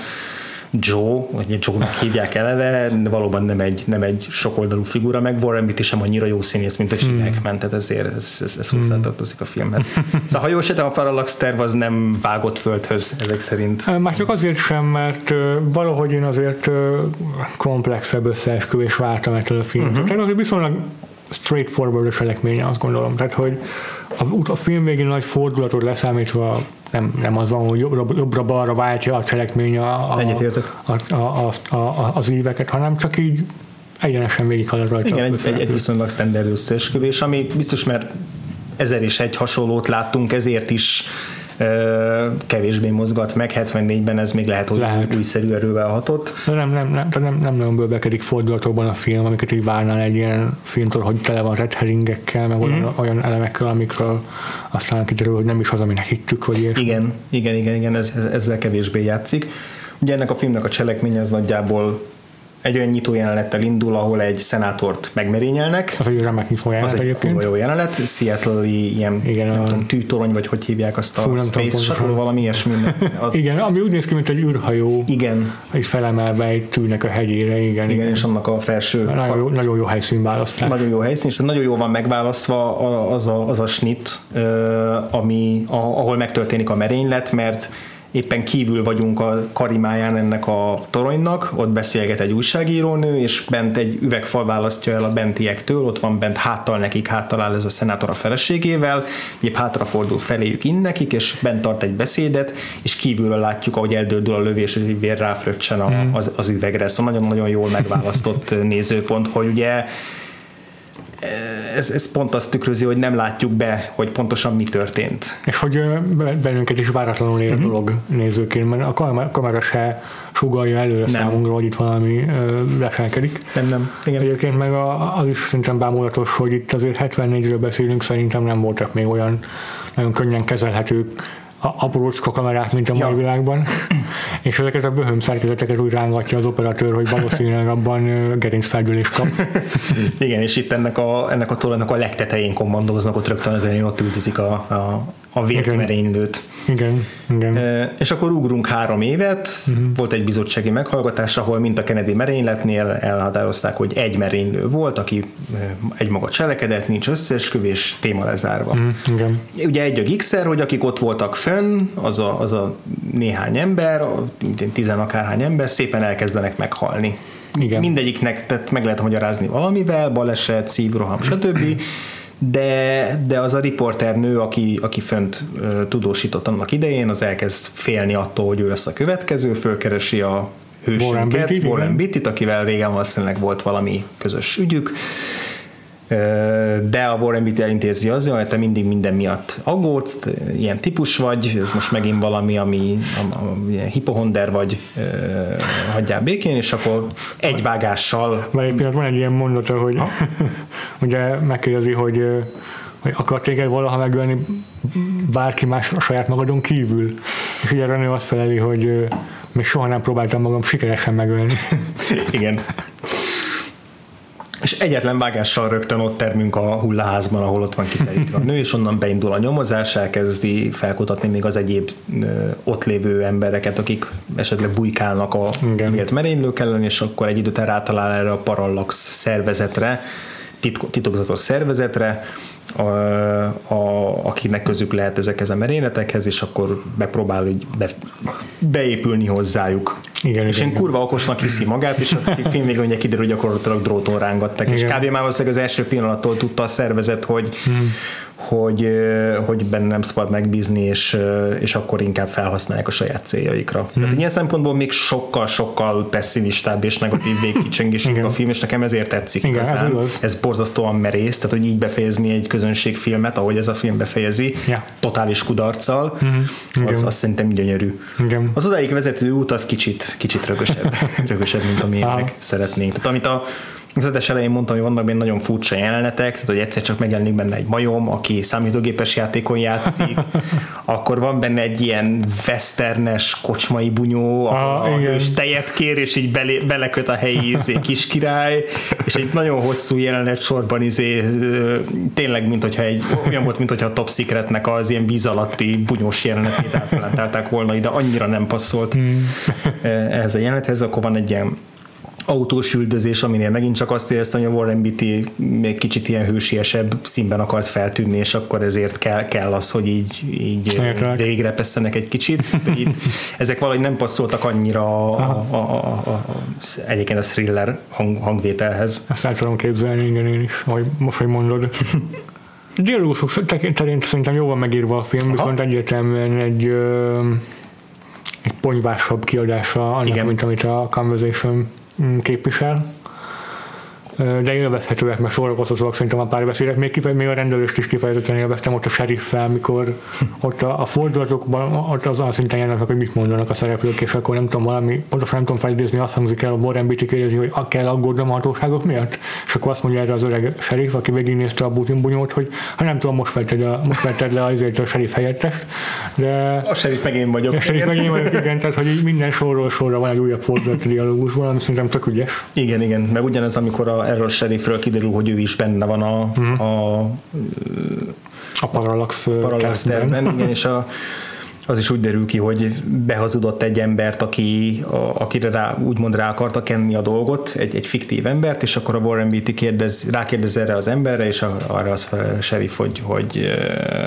Joe, vagy Joe-nak hívják eleve, valóban nem egy, nem egy sokoldalú figura, meg Warren Beatty sem annyira jó színész, mint a Gene hmm. Hackman, tehát ezért ez, ez, ez hozzátartozik a filmhez. Szóval ha jól sejtem, a Parallax terv az nem vágott földhöz ezek szerint. Már csak azért sem, mert valahogy én azért komplexebb összeesküvés vártam ettől a filmtől. Uh-huh. Tehát azért viszonylag straightforward a cselekménye, azt gondolom. Tehát, hogy a, a film végén nagy fordulatot leszámítva nem, nem az van, hogy jobbra-balra váltja a cselekmény a, a, a, a, a, a, az éveket, hanem csak így egyenesen végig halad rajta. Igen, egy, egy, egy viszonylag standard összeesküvés, ami biztos, mert ezer és egy hasonlót láttunk, ezért is kevésbé mozgat meg, 74-ben ez még lehet, hogy lehet. újszerű erővel hatott. De nem, nem, nem, nem, nem nagyon bővekedik fordulatokban a film, amiket így várnál egy ilyen filmtől, hogy tele van red herringekkel, meg mm-hmm. olyan, mhm. olyan elemekkel, amikről aztán kiderül, hogy nem is az, aminek hittük, vagy ilyesmi. Igen, igen, igen, igen ez, ezzel kevésbé játszik. Ugye ennek a filmnek a cselekménye az nagyjából egy olyan nyitó jelenettel indul, ahol egy szenátort megmerényelnek. Az egy remek nyitó jelenet az egy jó jelenet. Seattle-i ilyen Igen, nem tudom, tűtorony, vagy hogy hívják azt a Fú, Space Shuttle, valami ilyesmi. Az... igen, ami úgy néz ki, mint egy űrhajó. Igen. Egy felemelve egy tűnek a hegyére. Igen, igen, igen. és annak a felső... Nagyon jó, nagyon jó helyszín választás. Nagyon jó helyszín, és nagyon jó van megválasztva az a, az a snit, ami, ahol megtörténik a merénylet, mert éppen kívül vagyunk a karimáján ennek a toronynak, ott beszélget egy újságírónő, és bent egy üvegfal választja el a bentiektől, ott van bent háttal nekik, háttal áll ez a szenátor a feleségével, épp hátrafordul feléjük in nekik, és bent tart egy beszédet, és kívülről látjuk, ahogy eldődül a lövés, és egy vér ráfröccsen mm. az, az üvegre. Szóval nagyon-nagyon jól megválasztott nézőpont, hogy ugye ez, ez pont azt tükrözi, hogy nem látjuk be, hogy pontosan mi történt. És hogy bennünket is váratlanul ér a uh-huh. dolog nézőként, mert a kamera, kamera se sugalja előre nem. számunkra, hogy itt valami leselkedik. Nem, nem. Igen. Egyébként meg a, az is szerintem bámulatos, hogy itt azért 74-ről beszélünk, szerintem nem voltak még olyan nagyon könnyen kezelhetők aprócska kamerák, mint a ja. mai világban, és ezeket a böhöm szerkezeteket úgy rángatja az operatőr, hogy valószínűleg abban gerincfeldülés kap. Igen, és itt ennek a, ennek a toronynak a legtetején kommandóznak, ott rögtön az elején ott üldözik a, a, a vérmerénylőt. Igen, igen. E, és akkor ugrunk három évet, uh-huh. volt egy bizottsági meghallgatás, ahol mint a Kennedy merényletnél elhatározták, hogy egy merénylő volt, aki egy maga cselekedett, nincs összeesküvés, téma lezárva. Uh-huh. Igen. Ugye egy a gigszer, hogy akik ott voltak fönn, az a, az a néhány ember, tizenakárhány ember szépen elkezdenek meghalni. Igen. Mindegyiknek tehát meg lehet magyarázni valamivel, baleset, szívroham, stb de, de az a riporter nő, aki, aki fönt tudósított annak idején, az elkezd félni attól, hogy ő lesz a következő, fölkeresi a hősünket, Warren Beatty, akivel régen valószínűleg volt valami közös ügyük, de a Warren Beatty elintézi az, hogy te mindig minden miatt aggódsz, ilyen típus vagy, ez most megint valami, ami, ami hipohonder vagy, hagyjál békén, és akkor egy vágással... Van egy pillanat, van egy ilyen mondata, hogy ugye megkérdezi, hogy hogy akar téged valaha megölni bárki más a saját magadon kívül. És ugye René azt feleli, hogy még soha nem próbáltam magam sikeresen megölni. Igen és egyetlen vágással rögtön ott termünk a hullaházban, ahol ott van kiterítve a nő, és onnan beindul a nyomozás, elkezdi felkutatni még az egyéb ott lévő embereket, akik esetleg bujkálnak a miért merénylők ellen, és akkor egy időt rátalál erre a Parallax szervezetre, titokzatos szervezetre, a, a, akinek közük lehet ezekhez a merényletekhez, és akkor megpróbál hogy be, beépülni hozzájuk. Igen, és igen, én kurva okosnak hiszi magát, és a film még ugye kiderül, hogy gyakorlatilag dróton rángattak, igen. és kb. már az első pillanattól tudta a szervezet, hogy, hmm hogy, hogy benne nem szabad megbízni, és, és akkor inkább felhasználják a saját céljaikra. Hmm. Tehát ilyen szempontból még sokkal-sokkal pessimistább és negatív végkicsengésünk a film, és nekem ezért tetszik Igen. Ez, ez borzasztóan merész, tehát hogy így befejezni egy közönségfilmet, ahogy ez a film befejezi, yeah. totális kudarccal, hmm. az, az szerintem gyönyörű. Igen. Az odáig vezető út az kicsit, kicsit rögösebb, rögösebb mint amilyennek szeretnénk. Tehát amit a az adás elején mondtam, hogy vannak benne nagyon furcsa jelenetek, tehát hogy egyszer csak megjelenik benne egy majom, aki számítógépes játékon játszik, akkor van benne egy ilyen westernes kocsmai bunyó, ahol ah, a hős tejet kér, és így belé, beleköt a helyi izé, kis király, és egy nagyon hosszú jelenet sorban izé, tényleg, mint hogyha egy, olyan volt, mint hogyha a Top Secretnek az ilyen víz alatti bunyós jelenetét átplantálták volna ide, annyira nem passzolt hmm. ehhez a jelenethez, akkor van egy ilyen autós üldözés, aminél megint csak azt éreztem, hogy a Warren Beatty még kicsit ilyen hősiesebb színben akart feltűnni, és akkor ezért kell, kell az, hogy így, így végre pesszenek egy kicsit. De itt ezek valahogy nem passzoltak annyira a, a, a, a, a, egyébként a thriller hang, hangvételhez. Ezt el tudom képzelni, igen, én is, ahogy most, hogy mondod. Dialógusok terén szerintem jó van megírva a film, Aha. viszont egyértelműen egy, egy ponyvásabb kiadása annak, Igen. mint amit a Conversation képvisel. De élvezhetőek, mert szórakoztatóak szerintem a párbeszédek. Még, kifeje, még a rendelőst is kifejezetten élveztem ott a sheriffel, mikor ott a, a fordulatokban ott azon szinten jelennek, hogy mit mondanak a szereplők, és akkor nem tudom, valami, pontosan nem tudom felidézni, azt hangzik el, a Warren Beatty kérdezi, hogy kell aggódnom a hatóságok miatt, és akkor azt mondja erre az öreg sheriff, aki végignézte a bunyót, hogy ha nem tudom, most vetted, a, most vetted le azért a sheriff helyettes, de... A sheriff meg én vagyok. A sheriff meg én vagyok, igen, tehát hogy minden sorról sorra van egy újabb fordulat dialógus, valami szerintem tök ügyes. Igen, igen, meg ugyanez, amikor a, erről a sheriffről kiderül, hogy ő is benne van a, mm. a, a Parallax, Parallax tervben, igen, és a, az is úgy derül ki, hogy behazudott egy embert, aki, a, akire rá, úgymond rá akarta kenni a dolgot, egy, egy fiktív embert, és akkor a Warren Beatty kérdez, rákérdez erre az emberre, és arra az a sheriff, hogy, hogy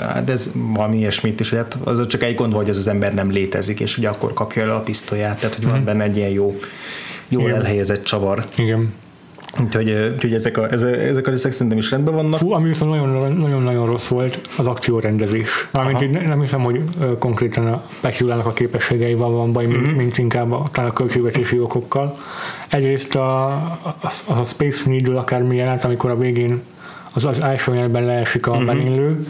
hát ez valami ilyesmit is, hát az csak egy gond, hogy ez az ember nem létezik, és ugye akkor kapja el a pisztolyát, tehát hogy van mhm. benne egy ilyen jó, jól elhelyezett csavar. Igen. Úgyhogy, úgyhogy ezek, a, ezek a részek szerintem is rendben vannak. Fú, ami viszont nagyon-nagyon rossz volt, az akciórendezés. Mármint így nem hiszem, hogy konkrétan a Petyulának a képességeivel van baj, mm-hmm. mint inkább a, a költségvetési okokkal. Egyrészt a, az, az a Space Needle akármilyen át, amikor a végén az, az első jelben leesik a mm-hmm. benélő,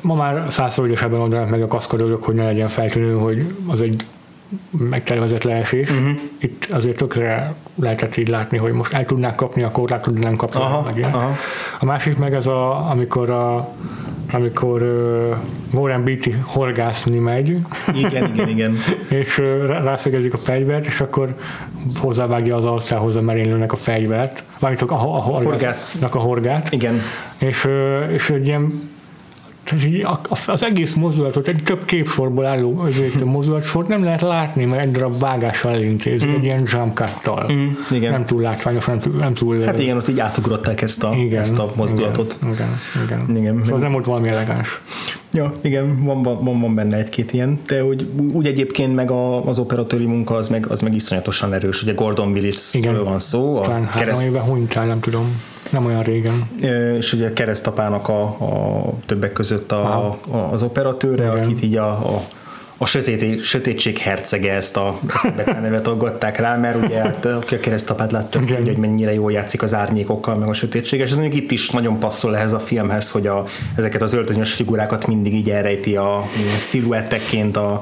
Ma már százszor ügyesebben mondanak meg a kaszkadőrök, hogy ne legyen feltűnő, hogy az egy megtervezett leesés. Uh-huh. Itt azért tökre lehetett így látni, hogy most el tudnák kapni, akkor rá tudnám kapni. Aha, meg aha. A másik meg ez a, amikor a amikor uh, Warren Beatty horgászni megy. Igen, igen, igen. és uh, rászegezik a fegyvert, és akkor hozzávágja az arcához a merénylőnek a fegyvert, vagy a, a, a horgásznak a horgát. Igen. És, uh, és egy ilyen az egész mozdulatot, egy több képsorból álló mozdulatsort nem lehet látni, mert egy darab vágással elintézik, mm. egy ilyen jump mm, igen. Nem túl látványos, nem túl, nem túl... Hát igen, ott így átugrották ezt a, igen, ezt a mozdulatot. Igen, igen. igen. igen. Szóval nem volt valami elegáns. Ja, igen, van, van, van benne egy-két ilyen, de úgy, úgy egyébként meg a, az operatőri munka az meg, az meg iszonyatosan erős. Ugye Gordon Willis-ről van szó. A Talán kereszt... éve hunytál, nem tudom. Nem olyan régen. És ugye keresztapának a, a többek között a, a, az operatőre, Igen. akit így a, a a sötét, sötétség hercege ezt a, ezt a becenevet aggatták rá, mert ugye hát, aki a keresztapát látta, azt tudja, hogy mennyire jól játszik az árnyékokkal, meg a sötétség, és ez mondjuk itt is nagyon passzol ehhez a filmhez, hogy a, ezeket az öltönyös figurákat mindig így elrejti a, a sziluetteként a,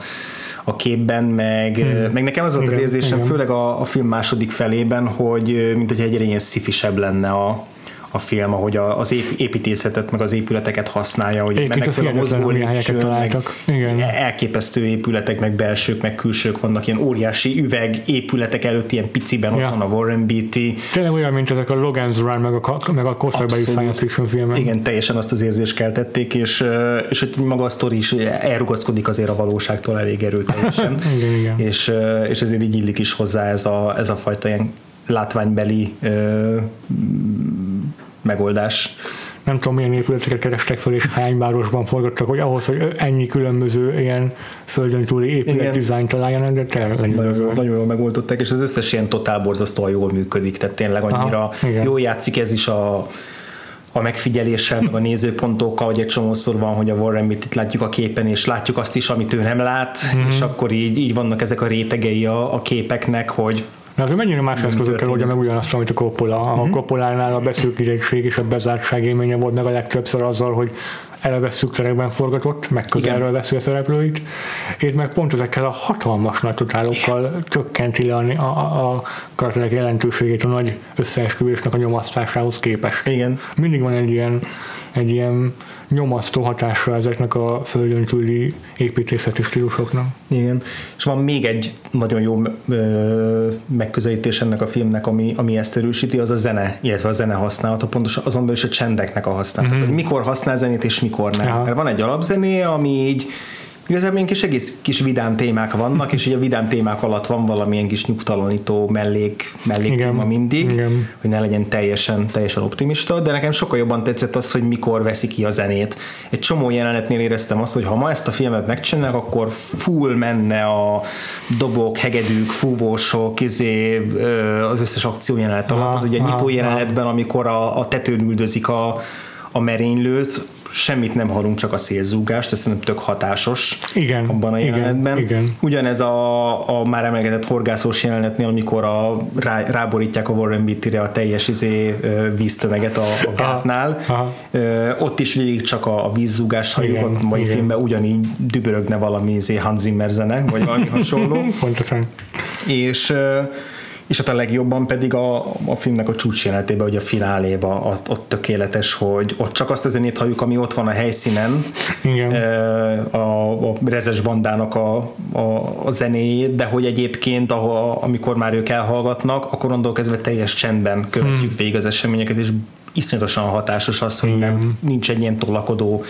a képben, meg, hmm. meg nekem az volt igen, az érzésem, igen. főleg a, a film második felében, hogy mint hogy egyre ilyen szifisebb lenne a, a film, ahogy az építészetet, meg az épületeket használja, hogy mennek fel a mozgó meg Igen. elképesztő épületek, meg belsők, meg külsők vannak, ilyen óriási üveg épületek előtt, ilyen piciben ja. ott van a Warren Beatty. Tényleg olyan, mint ezek a Logan's Run, meg a, meg a korszakbeli science fiction filmek. Igen, teljesen azt az érzést keltették, és, és hogy maga a sztori is elrugaszkodik azért a valóságtól elég erőteljesen. igen, igen. És, és ezért így illik is hozzá ez a, ez a fajta ilyen látványbeli ö, megoldás. Nem tudom, milyen épületeket kerestek fel, és hány városban forgattak, hogy ahhoz, hogy ennyi különböző ilyen földön túli épület dizájn találjanak, de tényleg nagyon, nagyon jól megoldották, és az összes ilyen totál borzasztóan jól működik, tehát tényleg annyira Aha, jól játszik ez is a a megfigyeléssel, meg a nézőpontokkal, hogy egy csomószor van, hogy a Warren itt látjuk a képen, és látjuk azt is, amit ő nem lát, mm-hmm. és akkor így, így vannak ezek a rétegei a, a képeknek, hogy de azért mennyire más eszközökkel oldja meg ugyanazt, amit a Coppola. A uh-huh. Coppolánál a beszűkítettség és a bezártság élménye volt meg a legtöbbször azzal, hogy eleve szűk terekben forgatott, meg közelről veszi a szereplőit, és meg pont ezekkel a hatalmas nagy totálokkal csökkenti le a, a, a karakterek jelentőségét a nagy összeesküvésnek a nyomasztásához képest. Igen. Mindig van egy ilyen egy ilyen nyomasztó hatása ezeknek a földön túli építészeti stílusoknak. Igen, és van még egy nagyon jó megközelítés ennek a filmnek, ami, ami ezt erősíti, az a zene, illetve a zene használata, pontosan azon belül is a csendeknek a használata, mm-hmm. hogy mikor használ zenét és mikor nem. Ja. Mert van egy alapzené, ami így Igazából ilyen kis egész kis vidám témák vannak, és így a vidám témák alatt van valamilyen kis nyugtalanító mellék, mellék igen, téma mindig, igen. hogy ne legyen teljesen, teljesen optimista, de nekem sokkal jobban tetszett az, hogy mikor veszi ki a zenét. Egy csomó jelenetnél éreztem azt, hogy ha ma ezt a filmet megcsinálnak, akkor full menne a dobok, hegedűk, fúvósok, izé, az összes akció jelenet alatt. Az ugye nyitó jelenetben, amikor a, a tetőn üldözik a, a merénylőt, semmit nem hallunk, csak a szélzúgást, ez szerintem tök hatásos igen, abban a jelenetben. Igen, igen. Ugyanez a, a már emlegetett horgászós jelenetnél, amikor a, rá, ráborítják a Warren Beatty-re a teljes izé, víztömeget a, a gátnál. Aha, aha. Ott is végig csak a, a vízzúgást halljuk, igen, a mai igen. filmben ugyanígy dübörögne valami izé Hans Zimmer zene, vagy valami hasonló. Pontosan. És és ott a legjobban pedig a, a filmnek a csúcsjelenetében, hogy a fináléba ott, ott tökéletes, hogy ott csak azt a zenét halljuk, ami ott van a helyszínen, Igen. A, a rezes bandának a, a, a zenéjét, de hogy egyébként ahol, amikor már ők elhallgatnak, akkor onnantól kezdve teljes csendben követjük hmm. végig az eseményeket, és iszonyatosan hatásos az, hogy nem, nincs egy ilyen tolakodó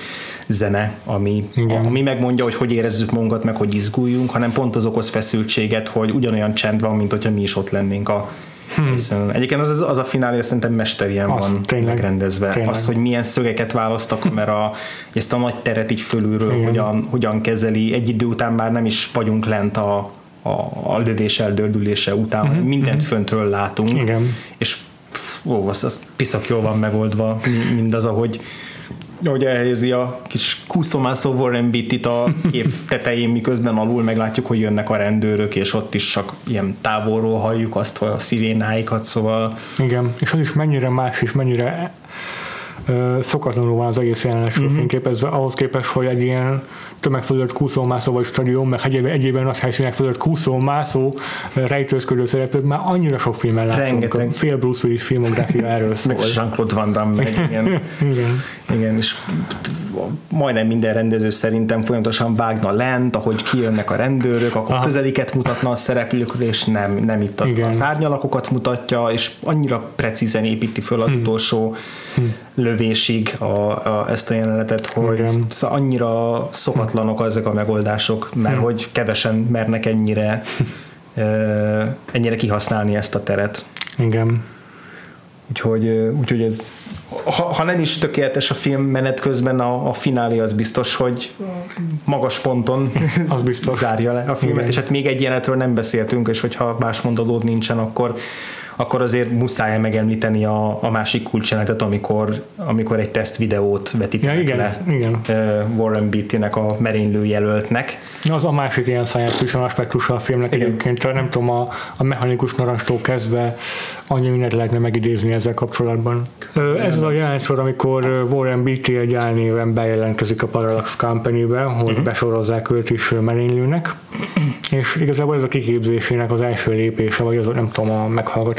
zene, ami, Igen. ami megmondja, hogy hogy érezzük magunkat, meg hogy izguljunk, hanem pont az okoz feszültséget, hogy ugyanolyan csend van, mint hogyha mi is ott lennénk a Hmm. Hiszen egyébként az, az a finálé szerintem mesterien az, van tényleg, megrendezve. Tényleg. Az, hogy milyen szögeket választ a kamera, ezt a nagy teret így fölülről hogyan, hogyan kezeli. Egy idő után már nem is vagyunk lent a, a, a lövés eldördülése után, hmm. mindent hmm. föntről látunk. Igen. És ó, az, az piszak jól van megoldva, mindaz, ahogy ahogy elhelyezi a kis kúszomászó Warren Beatty-t a kép tetején, miközben alul meglátjuk, hogy jönnek a rendőrök, és ott is csak ilyen távolról halljuk azt, hogy a szirénáikat, szóval... Igen, és az is mennyire más, és mennyire szokatlanul van az egész jelenet uh-huh. fényképezve, ahhoz képest, hogy egy ilyen tömeg fölött kúszómászó vagy stadion, meg egyébben, egyébben nagy helyszínek fölött kúszómászó rejtőzködő szereplők már annyira sok filmen láttunk. Rengeteg. Fél Bruce Willis filmográfia erről szól. meg Jean-Claude Van Damme, meg igen. igen. igen. és majdnem minden rendező szerintem folyamatosan vágna lent, ahogy kijönnek a rendőrök, akkor Aha. közeliket mutatna a szereplőkről, és nem, nem itt az, az árnyalakokat mutatja, és annyira precízen építi föl az hmm. utolsó hmm. lövésig a, a, ezt a jelenetet, hogy Igen. Szóval annyira szokatlanok ezek a megoldások, mert hmm. hogy kevesen mernek ennyire ennyire kihasználni ezt a teret. Igen. Úgyhogy, úgyhogy ez ha, ha nem is tökéletes a film menet közben, a, a finálé az biztos, hogy magas ponton az biztos. zárja le a filmet, Igen. és hát még egy jelenetről nem beszéltünk, és hogyha más mondadód nincsen, akkor akkor azért muszáj megemlíteni a, a másik kulcsjelenetet, amikor, amikor egy teszt videót vetítenek ja, igen, le igen. Warren Beatty-nek a merénylő jelöltnek. Az a másik ilyen science fiction aspektusa a filmnek igen. egyébként, nem tudom, a, a mechanikus narancstól kezdve annyi mindent lehetne megidézni ezzel kapcsolatban. Ez az a jelenet amikor Warren Beatty egy álnéven bejelentkezik a Parallax Company-be, hogy uh-huh. besorozzák őt is merénylőnek, és igazából ez a kiképzésének az első lépése, vagy az nem tudom, a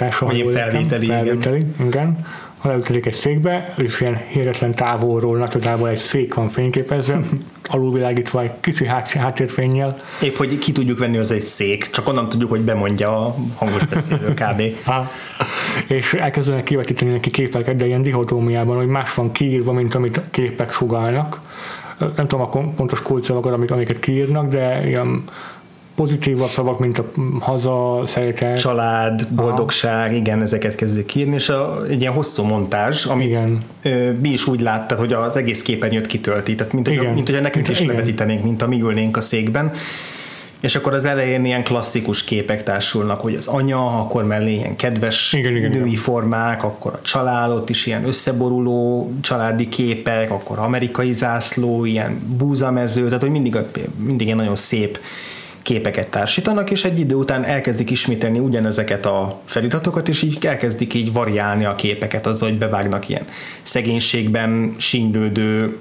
meghallgatása. Vagy felvételi, felvételi, igen. igen ha leütelik egy székbe, és ilyen hihetetlen távolról, nagyotából egy szék van fényképezve, alulvilágítva egy kicsi hát, háttérfényjel. Épp, hogy ki tudjuk venni, az egy szék, csak onnan tudjuk, hogy bemondja a hangos beszélő kb. ha. És elkezdenek kivetíteni neki képeket, de ilyen dihotómiában, hogy más van kiírva, mint amit képek sugálnak. Nem tudom a pontos kulcsszavakat, amiket kiírnak, de ilyen pozitívabb szavak, mint a haza, szeretet. Család, boldogság, Aha. igen, ezeket kezdik írni, és a, egy ilyen hosszú montázs, amit igen. mi is úgy láttad, hogy az egész képernyőt kitölti, tehát mint, hogy, mint hogy nekünk is levetítenénk, mint a mi ülnénk a székben, és akkor az elején ilyen klasszikus képek társulnak, hogy az anya, akkor mellé ilyen kedves igen, igen, női igen. formák, akkor a családot is ilyen összeboruló családi képek, akkor amerikai zászló, ilyen búzamező, tehát hogy mindig, mindig ilyen nagyon szép képeket társítanak, és egy idő után elkezdik ismételni ugyanezeket a feliratokat, és így elkezdik így variálni a képeket azzal, hogy bevágnak ilyen szegénységben sínylődő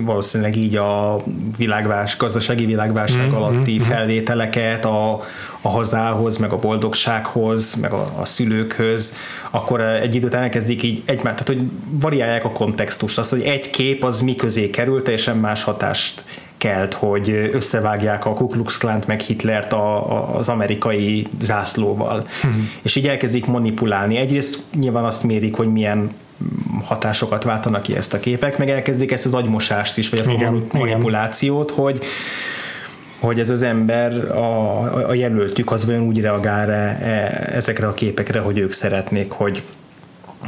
valószínűleg így a világvás, gazdasági világválság mm-hmm. alatti mhm. felvételeket a, a hazához, meg a boldogsághoz, meg a, a szülőkhöz, akkor egy idő után elkezdik így egymát, tehát hogy variálják a kontextust, az, hogy egy kép az mi közé kerül, teljesen más hatást kelt, hogy összevágják a Ku Klux Klant meg Hitlert a, a, az amerikai zászlóval. Hmm. És így elkezdik manipulálni. Egyrészt nyilván azt mérik, hogy milyen hatásokat váltanak ki ezt a képek, meg elkezdik ezt az agymosást is, vagy ezt igen, a manipulációt, igen. hogy hogy ez az ember, a, a jelöltjük az olyan úgy reagál -e, e, ezekre a képekre, hogy ők szeretnék, hogy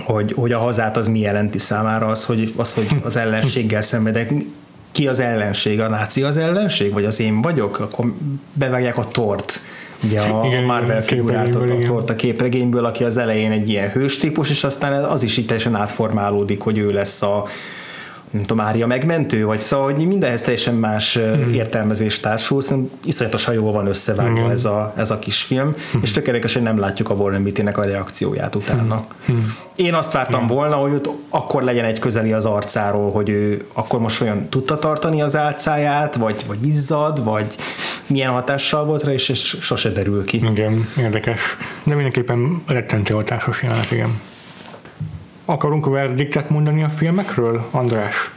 hogy, hogy a hazát az mi jelenti számára az, hogy, az, hogy az ellenséggel szenvedek ki az ellenség, a náci az ellenség, vagy az én vagyok, akkor bevágják a tort, ugye a igen, Marvel figurát a, tort a képregényből, aki az elején egy ilyen hős típus, és aztán az is itt teljesen átformálódik, hogy ő lesz a nem tudom, Mária megmentő, vagy szóval, hogy mindenhez teljesen más hmm. értelmezés társul, szerintem iszonyatosan jól van összevágva hmm. ez, a, ez a kis film, hmm. és tökéletes, hogy nem látjuk a Warren Beatty-nek a reakcióját utána. Hmm. Én azt vártam hmm. volna, hogy ott akkor legyen egy közeli az arcáról, hogy ő akkor most olyan tudta tartani az álcáját, vagy, vagy izzad, vagy milyen hatással volt rá, és, és sose derül ki. Igen, érdekes. De mindenképpen rettentő hatásos jelenet, igen. Akarunk verdiktet mondani a filmekről, András?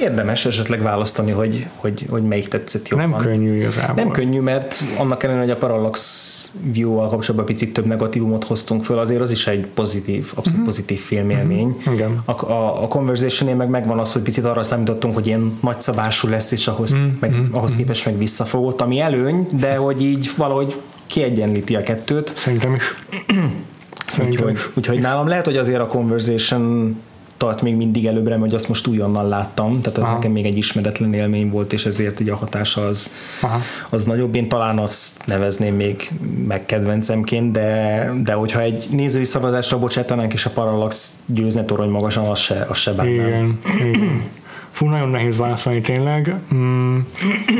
Érdemes esetleg választani, hogy, hogy, hogy melyik tetszett jobban. Nem könnyű igazából. Nem könnyű, mert annak ellenére, hogy a Parallax View-val kapcsolatban picit több negatívumot hoztunk föl, azért az is egy pozitív, abszolút uh-huh. pozitív filmélmény. Uh-huh. Igen. A, a, a conversation meg megvan az, hogy picit arra számítottunk, hogy ilyen nagyszabású lesz, és ahhoz, uh-huh. meg, ahhoz képest meg visszafogott, ami előny, de hogy így valahogy kiegyenlíti a kettőt. Szerintem is. Szerintem úgyhogy, úgyhogy nálam lehet, hogy azért a Conversation tart még mindig előbbre, hogy azt most újonnan láttam, tehát az Aha. nekem még egy ismeretlen élmény volt, és ezért így a hatása az, Aha. az nagyobb. Én talán azt nevezném még meg kedvencemként, de, de hogyha egy nézői szavazásra bocsátanánk, és a Parallax győzne torony magasan, az se, az se bánnám. Igen, igen. Fú, nagyon nehéz válaszolni tényleg. Mm,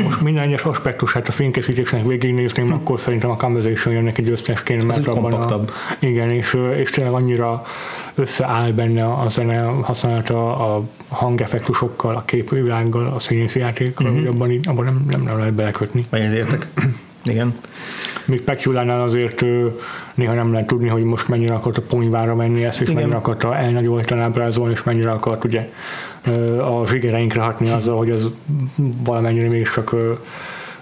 most minden egyes aspektusát a fénykészítésnek végignézném, akkor szerintem a Conversation jön neki győztesként, mert abban a, igen, és, és tényleg annyira összeáll benne a zene használata a hangeffektusokkal, a képvilággal, a színészi játékkal, uh-huh. hogy abban, abban nem, nem, nem lehet belekötni. Vagy értek. Igen. Míg Pekulánál azért néha nem lehet tudni, hogy most mennyire akart a ponyvára menni ezt, és Igen. mennyire akart elnagyoltan ábrázolni, és mennyire akart ugye a zsigereinkre hatni azzal, hogy az valamennyire még csak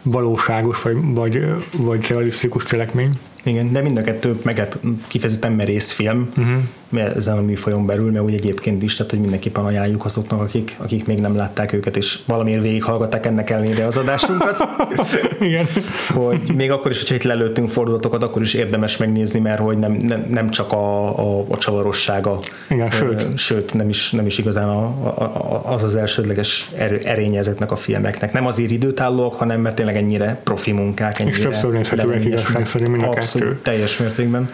valóságos, vagy, vagy, vagy realisztikus cselekmény. Igen, de mind a kettő meg kifejezetten merész film, uh-huh ezen a műfajon belül, mert úgy egyébként is, tehát hogy mindenképpen ajánljuk azoknak, akik, akik még nem látták őket, és valamiért végighallgatták ennek ellenére az adásunkat. Igen. hogy még akkor is, hogyha itt lelőttünk fordulatokat, akkor is érdemes megnézni, mert hogy nem, nem, nem csak a, a, a csavarossága, Igen, sőt. sőt nem, is, nem is igazán a, a, az az elsődleges er, erénye ezeknek a filmeknek. Nem azért időtállóak, hanem mert tényleg ennyire profi munkák, ennyire és többször nézhetőek igazság mind a Abszolút, teljes mértékben.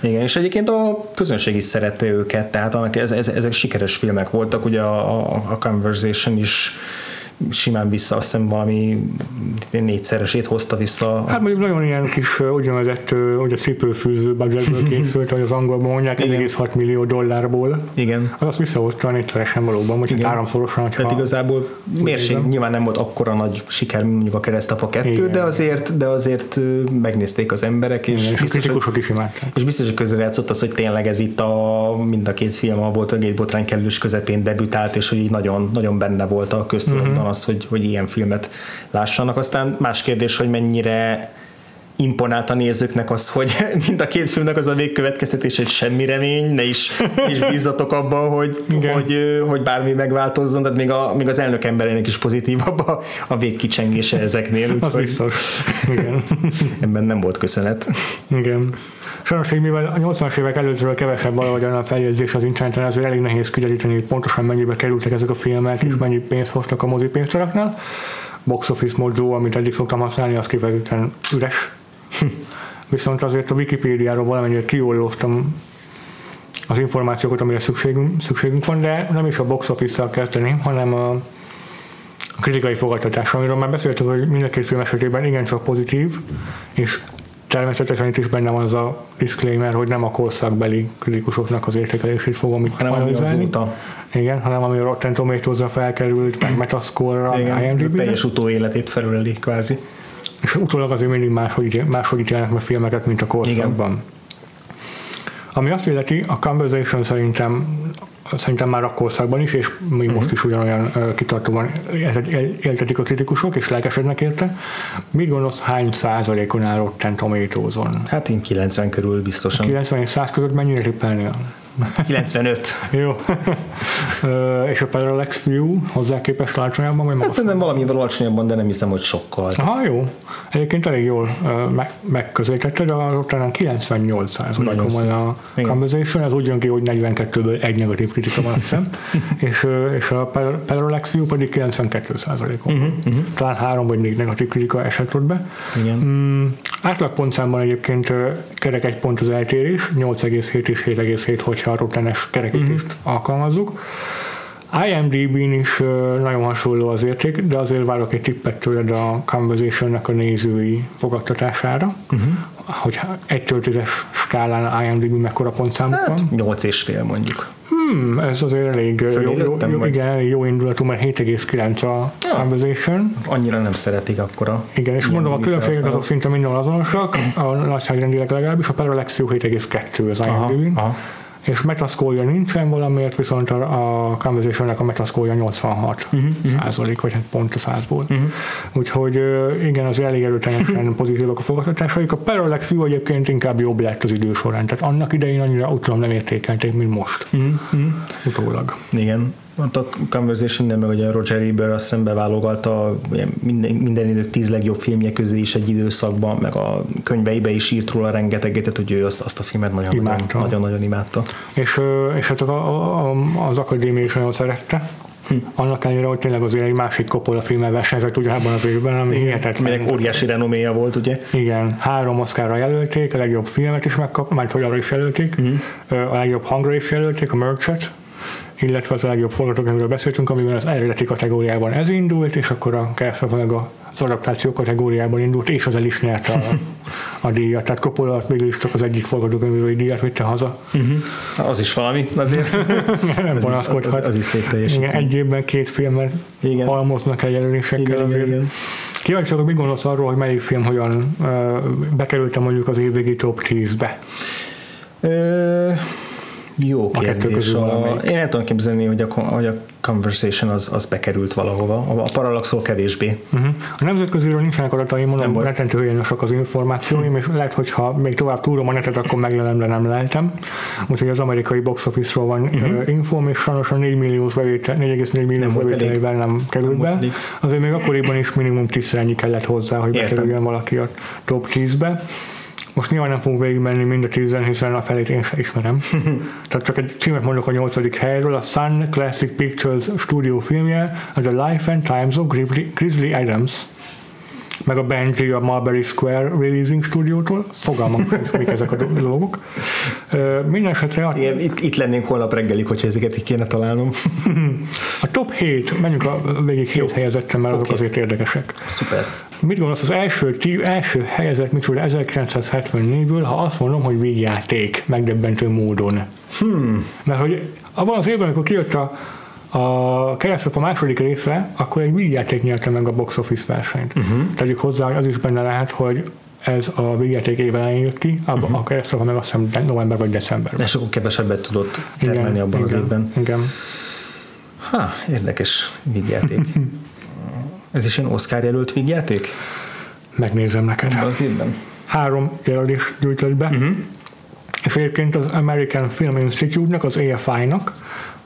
Igen, és egyébként a közönség is szerette őket, tehát annak ez, ez, ezek sikeres filmek voltak, ugye a, a, a Conversation is simán vissza, azt hiszem valami négyszeresét hozta vissza. Hát mondjuk nagyon ilyen kis úgynevezett ugye cipőfűző budgetből készült, hogy az angolban mondják, 1,6 millió dollárból. Igen. Az azt visszahozta négyszeresen valóban, vagy háromszorosan. Tehát igazából mérség nyilván nem volt akkora nagy siker, mint mondjuk a keresztapa 2, de azért, de azért megnézték az emberek, és, Igen, és biztos, kritikusok is imádták. És biztos, hogy közrejátszott az, hogy tényleg ez itt a mind a két film a volt a botrány kellős közepén debütált, és hogy így nagyon, nagyon benne volt a köztudatban uh-huh az, hogy, hogy ilyen filmet lássanak. Aztán más kérdés, hogy mennyire imponált a nézőknek az, hogy mind a két filmnek az a végkövetkeztetés, hogy semmi remény, ne is, is bízzatok abban, hogy, hogy, hogy bármi megváltozzon, tehát még, a, még az elnök emberének is pozitívabb a, a végkicsengése ezeknél. Az biztos. Igen. Ebben nem volt köszönet. Igen. Sajnos, hogy mivel a 80-as évek előttről kevesebb valahogyan a feljegyzés az interneten, ezért elég nehéz kideríteni, hogy pontosan mennyibe kerültek ezek a filmek, és mennyi pénzt hoztak a mozipénztaraknál. Box Office Mojo, amit eddig szoktam használni, az kifejezetten üres. Viszont azért a Wikipédiáról valamennyire kiollóztam az információkat, amire szükségünk, szükségünk van, de nem is a box office-szal kezdeném, hanem a kritikai fogadtatás, amiről már beszéltük, hogy mind a két film esetében igencsak pozitív, és természetesen itt is benne van az a disclaimer, hogy nem a korszakbeli kritikusoknak az értékelését fogom itt hanem analizálni. Azóta. Igen, hanem ami a Rotten tomatoes felkerült, meg Metascore-ra, Igen, IMDb-re. teljes utóéletét felüleli kvázi. És utólag azért mindig máshogy, máshogy ítélnek meg filmeket, mint a korszakban. Igen. Ami azt illeti, a Conversation szerintem szerintem már a korszakban is, és még uh-huh. most is ugyanolyan kitartóan éltetik a kritikusok, és lelkesednek érte. Mit gondolsz, hány százalékon áll Rotten Tomatoes-on? Hát én 90 körül biztosan. 90 és 100 között mennyire tippelnél? 95. Jó. és a Parallax View hozzá képest alacsonyabban? Vagy hát szerintem valamivel alacsonyabban, de nem hiszem, hogy sokkal. Aha, jó. Egyébként elég jól meg, megközelítetted, a Rotterdam 98 százalékon van a Igen. Conversation, ez úgy jön ki, hogy 42-ből egy negatív kritika van, hiszem, és, és a Parallax View pedig 92 százalékon. Uh-huh, uh-huh. Talán három vagy négy negatív kritika esett ott be. Igen. Mm, átlagpontszámban egyébként kerek egy pont az eltérés, 8,7 és 7,7, hogyha a rottenes kerekítést uh-huh. alkalmazzuk. IMDb-n is nagyon hasonló az érték, de azért várok egy tippet tőled a conversation a nézői fogadtatására, uh-huh. hogy egy töltéses skálán IMDb mekkora pontszámuk hát, van. 8 és fél mondjuk. Hmm, ez azért elég jó, jó, jó, igen, jó indulatú, mert 7,9 a ja, Conversation. Annyira nem szeretik akkora. Igen, és mondom, a különbségek azok szinte minden azonosak, a nagyságrendileg legalábbis, a Parallax 7,2 az IMDb. És metascore nincsen valamiért, viszont a, a Conversation-nek a metascore 86 uh-huh, uh-huh. százalék, vagy hát pont a százból. Uh-huh. Úgyhogy igen, az elég erőteljesen pozitívak a fogadtatásaik. A Parallax View egyébként inkább jobb lett az idő során, tehát annak idején annyira utólag nem értékelték, mint most. Uh-huh. Utólag. Igen ott a Conversation meg ugye Roger Ebert azt szembe válogatta minden, minden idők tíz legjobb filmje közé is egy időszakban, meg a könyveibe is írt róla rengeteget, tehát hogy ő azt, azt a filmet nagyon-nagyon imádta. És, és hát a, a, az akadémia is nagyon szerette. Hm. Annak ellenére, hogy tényleg azért egy másik Coppola filmmel versenyzett ugyanabban az évben, ami hihetetlen. Minek óriási renoméja volt, ugye? Igen, három Oscarra jelölték, a legjobb filmet is megkap, majd hogy arra is jelölték, hm. a legjobb hangra is jelölték, a Merchet, illetve az a legjobb forgatókönyvről beszéltünk, amiben az eredeti kategóriában ez indult, és akkor a meg az adaptáció kategóriában indult, és az el is nyerte a, a díjat. Tehát Coppola végül is csak az egyik forgatókönyvről díjat vitte haza. Uh-huh. Az is valami azért. nem panaszkodhat. Az, az, az, is szép teljesítmény. Igen, egy évben két filmet igen. halmoznak el jelölésekkel. Igen, igen, igen. Kíváncsi mit gondolsz arról, hogy melyik film hogyan uh, bekerült mondjuk az évvégi top 10-be? Uh jó kérdés. A, én el tudom képzelni, hogy a, hogy a Conversation az, az bekerült valahova, a, a Parallaxol kevésbé. Uh-huh. A nemzetköziről nincsenek adataim, mondom, rettentő hiányosak az információim, és lehet, hogyha még tovább túrom a netet, akkor meglelemre nem lehetem. Úgyhogy az amerikai box office-ról van uh-huh. infóm, és sajnos a 4 milliós bevétel, 4,4 milliós bevételével nem került nem be. Azért még akkoriban is minimum 10 ennyi kellett hozzá, hogy Értem. bekerüljön valaki a top 10-be. Most nyilván nem fogunk végigmenni mind a tízen, hiszen a felét én sem ismerem. Tehát csak egy címet mondok a nyolcadik helyről, a Sun Classic Pictures stúdió filmje, az a Life and Times of Grizzly Adams meg a Benji a Marbury Square Releasing Studiótól, fogalmam mik ezek a dolgok. Minden esetre... A... Igen, itt, itt lennénk holnap reggelig, hogyha ezeket így kéne találnom. a top 7, menjünk a végig 7 helyezettem, mert azok okay. azért érdekesek. Szuper. Mit gondolsz, az első, tí, első helyezett micsoda 1974-ből, ha azt mondom, hogy végjáték megdöbbentő módon. Hmm. Mert hogy abban az évben, amikor kijött a, a keresztül a második része, akkor egy vígjáték nyerte meg a box office versenyt. Uh-huh. Tegyük hozzá, az is benne lehet, hogy ez a vígjáték éven jött ki, a, uh-huh. a keresztül meg azt hiszem november vagy december. És akkor kevesebbet tudott termelni igen, abban igen, az évben. Igen. Ha, érdekes vígjáték. Ez is ilyen Oscar jelölt vígjáték? Megnézem neked. Az évben. Három jelölés gyűjtött be. Uh-huh. És egyébként az American Film Institute-nak, az AFI-nak,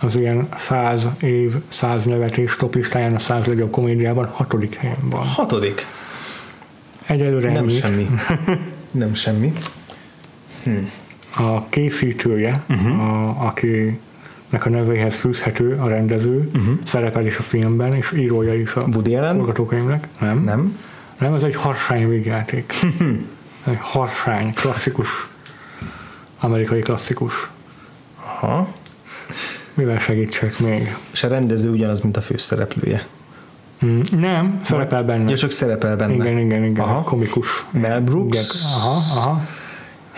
az ilyen 100 év, 100 nevetés topistáján a 100 legjobb komédiában hatodik helyen van. Hatodik? Egyelőre Nem ennyit. semmi. Nem semmi. Hm. A készítője, uh-huh. a, aki nek a nevéhez fűzhető a rendező, uh-huh. szerepel is a filmben, és írója is a Woody Allen? forgatókönyvnek. Nem. Nem. Nem, ez egy harsány végjáték. egy harsány, klasszikus, amerikai klasszikus. Aha. Mivel segítsek még? És a rendező ugyanaz, mint a főszereplője. Mm, nem, szerepel benne. Ja, csak szerepel benne. Igen, igen, igen. Aha. Komikus. Mel Brooks. Igen. Aha, aha.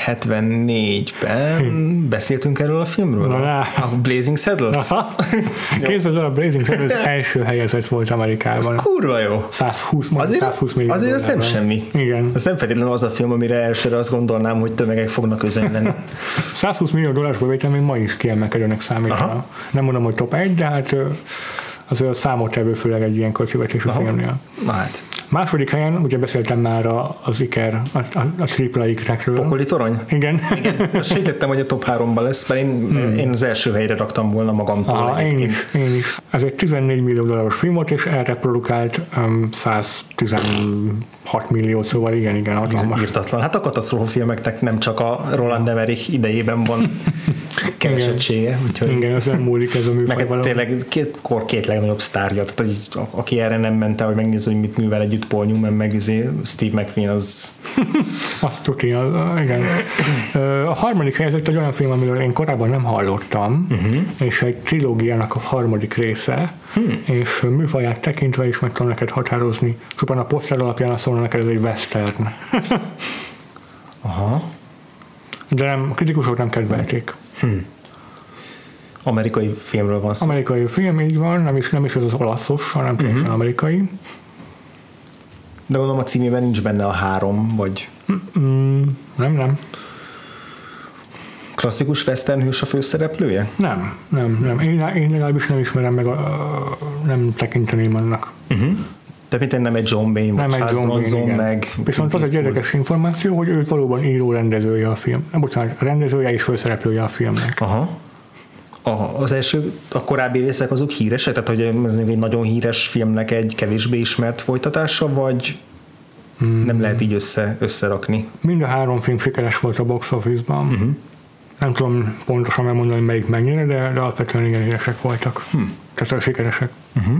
74-ben hm. beszéltünk erről a filmről? Na, a Blazing Saddles? Képzeld el, a Blazing Saddles első helyezett volt Amerikában. Ez kurva jó. 120, azért, 120 millió Azért ez nem semmi. Igen. Ez nem feltétlenül az a film, amire elsőre azt gondolnám, hogy tömegek fognak üzenni. 120 millió dollárs bevétel még ma is kiemelkedőnek számít. Nem mondom, hogy top 1, de hát azért a számottevő főleg egy ilyen költségvetésű filmnél. Na hát. Második helyen, ugye beszéltem már az Iker, a, a, a tripla ikrekről. Pokoli torony? Igen. Igen. Sejtettem, hogy a top 3-ban lesz, mert én, hmm. én az első helyre raktam volna magamtól. Ah, én is, én is. Ez egy 14 millió dolláros film volt, és erre produkált um, 116 millió, szóval igen, igen, hatalmas. Írtatlan. Hát a katasztrófa filmeknek nem csak a Roland Emmerich idejében van keresettsége. Úgyhogy... Igen, az nem múlik ez a műfaj Meg tényleg két, kor két legnagyobb sztárja, tehát aki erre nem ment el, hogy megnézze, hogy mit művel együtt Paul Newman, meg izé Steve McQueen, az... Azt tuti, az, igen. A harmadik helyzet egy olyan film, amiről én korábban nem hallottam, uh-huh. és egy trilógiának a harmadik része, hmm. és műfaját tekintve is meg tudom neked határozni, csupán a poszter alapján azt mondom neked, ez egy western. Aha. De nem, a kritikusok nem kedvelték. Hmm. Amerikai filmről van szó. Amerikai film, így van, nem is, nem is ez az olaszos, hanem teljesen uh-huh. amerikai. De gondolom a címében nincs benne a három, vagy... Mm, nem, nem. Klasszikus western hős a főszereplője? Nem, nem, nem. Én, én legalábbis nem ismerem meg, a, nem tekinteném annak. Uh-huh. Tehát mint nem egy John Bain, nem egy John Bain, meg... Viszont az egy érdekes információ, hogy ő valóban író rendezője a film. Bocsánat, rendezője és főszereplője a filmnek. Aha. A, az első, a korábbi részek azok híresek? Tehát, hogy ez még egy nagyon híres filmnek egy kevésbé ismert folytatása, vagy hmm. nem lehet így össze, összerakni? Mind a három film sikeres volt a box office-ban. Uh-huh. Nem tudom pontosan megmondani, melyik mennyire, de, de alapvetően igen híresek voltak. Hmm. Tehát sikeresek. Uh-huh.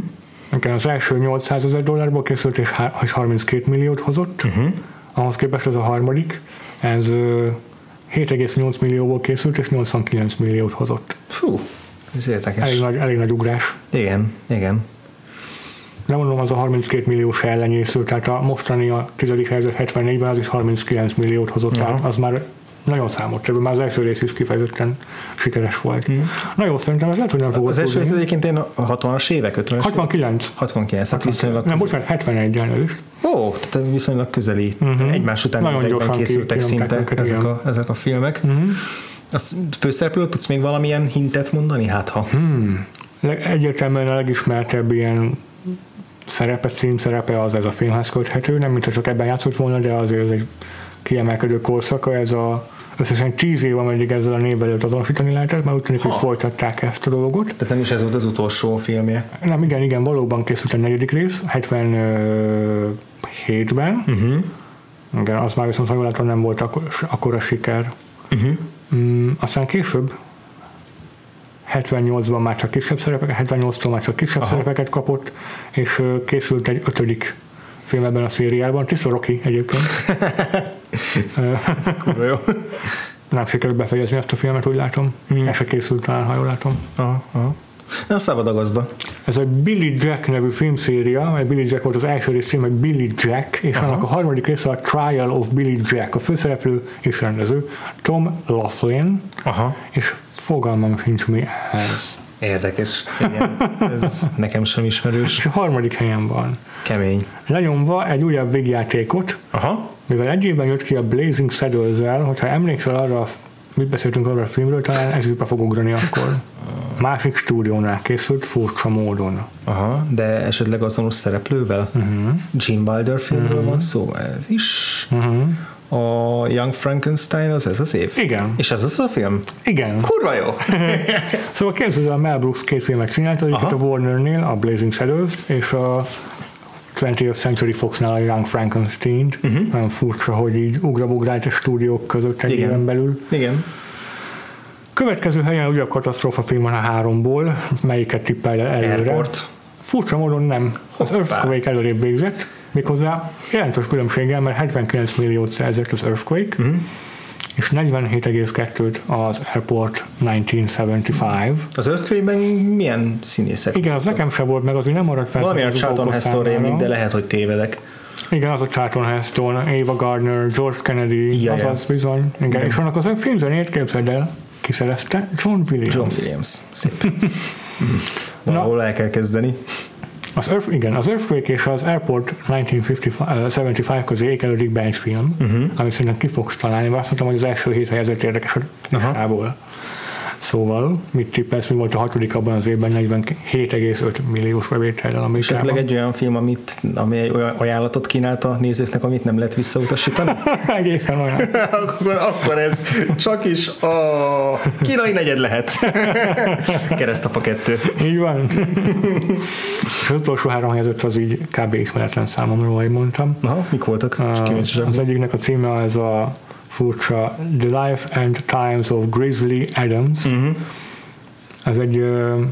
Igen, az első 800 ezer dollárból készült, és 32 milliót hozott. Uh-huh. Ahhoz képest ez a harmadik, ez 7,8 millióból készült, és 89 milliót hozott. Fú, ez érdekes. Elég nagy, elég nagy ugrás. Igen, igen. De mondom, az a 32 millió se ellenyészült, tehát a mostani a tizedik helyzet 74-ben az is 39 milliót hozott, uh-huh. tehát az már nagyon számot ebből már az első rész is kifejezetten sikeres volt. Mm. Na jó, szerintem ez lehet, hogy nem fogod Az első rész egyébként én a 60-as évek, 50-es 69. 69, tehát viszonylag... Nem, bocsánat, 71 is. Ó, tehát viszonylag közeli. Uh-huh. Egymás után nagyon készültek szinte ezek a, ezek a filmek. Uh-huh. Az főszereplő, tudsz még valamilyen hintet mondani? Hát ha. Hmm. Egyértelműen a legismertebb ilyen szerepe, címszerepe az ez a filmhez köthető, nem mint csak ebben játszott volna, de azért ez egy kiemelkedő korszaka, ez a összesen tíz év, ameddig ezzel a névvel előtt azonosítani lehetett, mert úgy tűnik, hogy folytatták ezt a dolgot. Tehát nem is ez volt az utolsó filmje? Nem, igen, igen, valóban készült a negyedik rész, 77-ben. Uh-huh. Igen, az már viszont, ha jól látom, nem volt akkor, akkora siker. Uh-huh. Mm, aztán később 78-ban már csak kisebb szerepeket, 78-tól már csak kisebb Aha. szerepeket kapott, és készült egy ötödik film ebben a szériában. Tiszta Rocky egyébként. Kurva jó. Nem sikerült befejezni ezt a filmet, úgy látom. Hmm. Ez se készült talán, ha jól látom. Aha, aha. Nem szabad a gazda. Ez egy Billy Jack nevű filmszéria, mert Billy Jack volt az első rész cím, Billy Jack, és Aha. annak a harmadik része a Trial of Billy Jack. A főszereplő és rendező Tom Laughlin, Aha. és fogalmam sincs mi ez. Érdekes. Igen, ez nekem sem ismerős. És a harmadik helyen van. Kemény. Lenyomva egy újabb végjátékot, Aha. Mivel egy évben jött ki a Blazing Saddles-el, hogyha emlékszel arra, mit beszéltünk arra a filmről, talán ezügybe fog ugrani akkor. Másik stúdiónál készült furcsa módon. Aha, de esetleg azonos szereplővel? Uh-huh. Jim Wilder filmről uh-huh. van szó? Ez is? Uh-huh a Young Frankenstein az ez az év? Igen. És ez az a film? Igen. Kurva jó! szóval képzeld, a Mel Brooks két filmet csinált, egyiket a Warner-nél, a Blazing Shadows, és a 20th Century Fox-nál a Young Frankenstein. Uh-huh. Nagyon furcsa, hogy így ugrabugrált a stúdiók között egy Igen. éven belül. Igen. Következő helyen újabb katasztrófa film van a háromból, melyiket tippel előre. Airport. Furcsa módon nem. Az Earthquake előrébb végzett, méghozzá jelentős különbséggel, mert 79 milliót szerzett az Earthquake, uh-huh. És 47,2-t az Airport 1975. Az Earthquake-ben milyen színészek? Igen, az nekem sem volt meg, azért nem maradt fel. Valami a Charlton Heston rémlik, de lehet, hogy tévedek. Igen, az a Charlton Heston, Ava Gardner, George Kennedy, ja, azaz ja. bizony. Igen. Igen. És annak az filmzenét képzeld el, kiszerezte John Williams. John Williams, szép. Valahol el kell kezdeni. Az Earth, igen, az Earthquake és az Airport 1975 közé ékelődik be egy film, uh-huh. amit szerintem ki fogsz találni, mert azt mondtam, hogy az első hét helyezett érdekes a listából. Szóval, mit tippelsz, mi volt a hatodik abban az évben 47,5 milliós bevétellel Amerikában? Esetleg egy olyan film, amit, ami egy olyan ajánlatot kínált a nézőknek, amit nem lehet visszautasítani? Egészen olyan. akkor, akkor ez csak is a kínai negyed lehet. Keresztapa kettő. Így van. És az utolsó három helyezett az így kb. ismeretlen számomra, ahogy mondtam. Aha, mik voltak? az egyiknek a címe ez a furcsa The Life and Times of Grizzly Adams. Uh-huh. Ez egy uh,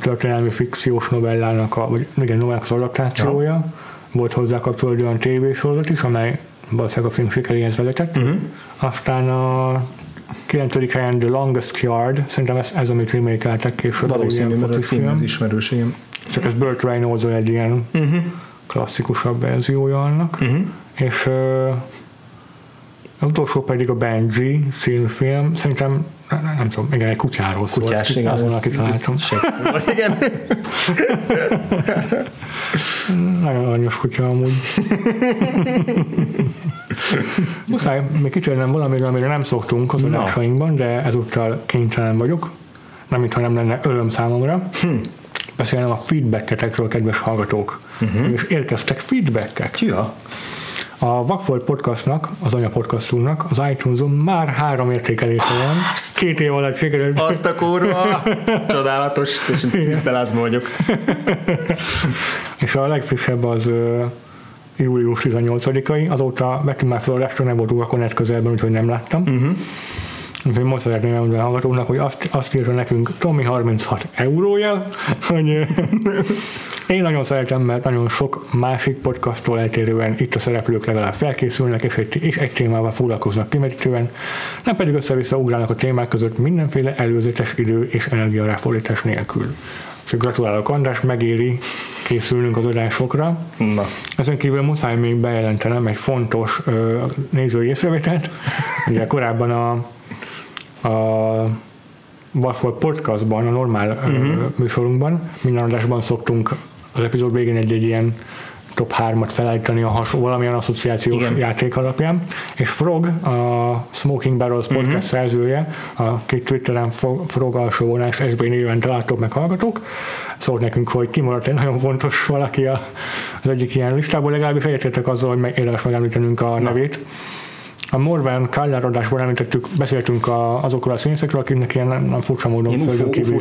történelmi fikciós novellának, a, vagy igen, novellának az adaptációja. Ja. Volt hozzá kapcsolódó olyan tévésorozat is, amely valószínűleg a film sikeréhez vezetett. Uh-huh. Aztán a 9. helyen The Longest Yard, szerintem ez, ez amit remake-eltek később. Valószínű, mert a cím az ismerős, igen. Csak ez Burt Reynolds egy ilyen uh-huh. klasszikusabb verziója annak. Uh-huh. És az utolsó pedig a Benji című film, szerintem nem, nem tudom, igen, egy kutyáról szól. Kutyás, igen. Azon, akit találtam. igen. Nagyon aranyos kutya amúgy. Muszáj még kicserélnem valamire, amire nem szoktunk az adásainkban, de ezúttal kénytelen vagyok. Nem, mintha nem lenne öröm számomra. Hm. Beszélnem a feedbacketekről, kedves hallgatók. Uh-huh. És érkeztek feedbackek. Ja. A Vakfolt podcastnak, az anya podcastunknak az iTunes-on már három értékelése van. Két év alatt sikerült. Azt a kurva! Csodálatos, és tisztelázma vagyok. és a legfrissebb az július 18-ai, azóta vettünk már fel a nem voltunk a közelben, úgyhogy nem láttam. Uh-huh. Úgyhogy most szeretném elmondani a hallgatónak, hogy azt, azt írta nekünk Tomi 36 eurója, hogy én nagyon szeretem, mert nagyon sok másik podcasttól eltérően itt a szereplők legalább felkészülnek, és egy, és egy témával foglalkoznak kimerítően, nem pedig össze-vissza ugrálnak a témák között mindenféle előzetes idő és energiaráfordítás nélkül. Csak gratulálok András, megéri készülnünk az adásokra. Na. Ezen kívül muszáj még bejelentenem egy fontos ö, nézői észrevételt. Ugye korábban a, a Warford podcastban, a normál uh-huh. műsorunkban, minden adásban szoktunk az epizód végén egy, egy ilyen top 3-at felállítani a has, valamilyen asszociációs Igen. játék alapján, és Frog, a Smoking Barrels podcast uh-huh. szerzője, két Twitteren Frog alsó vonás SB néven találtok meg hallgatók, szólt nekünk, hogy kimaradt egy nagyon fontos valaki az egyik ilyen listából, legalábbis egyetértek azzal, hogy érdemes megemlítenünk a nevét. A Morven Kaller adásban említettük, beszéltünk a, azokról a színészekről, akiknek ilyen nem, nem furcsa módon földön kívül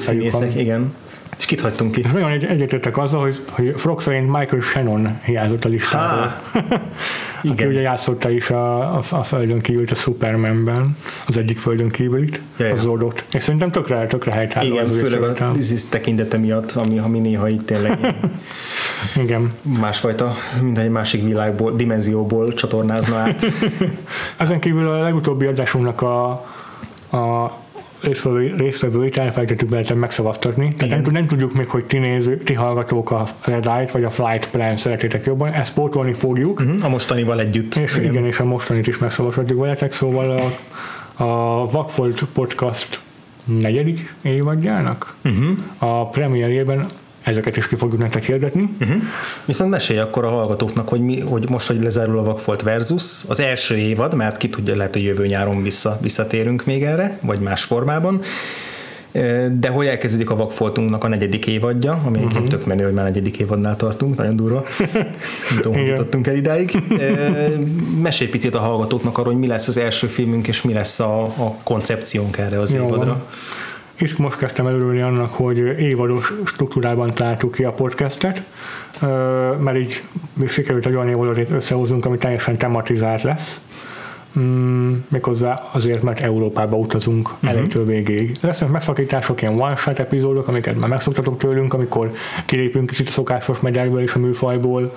igen. És kit hagytunk ki? És nagyon egy, egyetértek azzal, hogy, hogy Frog szerint Michael Shannon hiányzott a listáról. Igen. Aki ugye játszotta is a, a, a földön kívült a Supermanben, az egyik földön kívülit, ja, az Zordot. És szerintem tökre, tökre helytálló. Igen, az főleg a This tekintete miatt, ami, ami néha itt tényleg Igen. másfajta, mint egy másik világból, dimenzióból csatornázna át. Ezen kívül a legutóbbi adásunknak a, a résztvevőit elfelejtettük bele megszavaztatni. Tehát nem, nem, tudjuk még, hogy ti, néző, ti hallgatók a Red Light vagy a Flight Plan szeretétek jobban. Ezt pótolni fogjuk. Uh-huh, a mostanival együtt. És igen, igen és a mostanit is megszavaztatjuk veletek, szóval a, a Vakfolt Podcast negyedik évadjának uh-huh. a premierjében ezeket is ki fogjuk nektek hirdetni. Uh-huh. Viszont mesélj akkor a hallgatóknak, hogy, mi, hogy most, hogy lezárul a Vakfolt Versus, az első évad, mert ki tudja, lehet, hogy jövő nyáron vissza, visszatérünk még erre, vagy más formában, de hogy elkezdődik a vakfoltunknak a negyedik évadja, ami uh-huh. tök menő, hogy már negyedik évadnál tartunk, nagyon durva. Nem tudom, hogy jutottunk el idáig. Mesélj picit a hallgatóknak arról, hogy mi lesz az első filmünk, és mi lesz a, a koncepciónk erre az Jó, évadra. Van. És most kezdtem előrülni annak, hogy évados struktúrában találtuk ki a podcastet, mert így sikerült egy olyan évadot összehozunk, ami teljesen tematizált lesz. Mm, méghozzá azért, mert Európába utazunk uh-huh. elejétől végéig. Lesznek megszakítások, ilyen one-shot epizódok, amiket már megszoktatok tőlünk, amikor kilépünk kicsit a szokásos megyekből és a műfajból.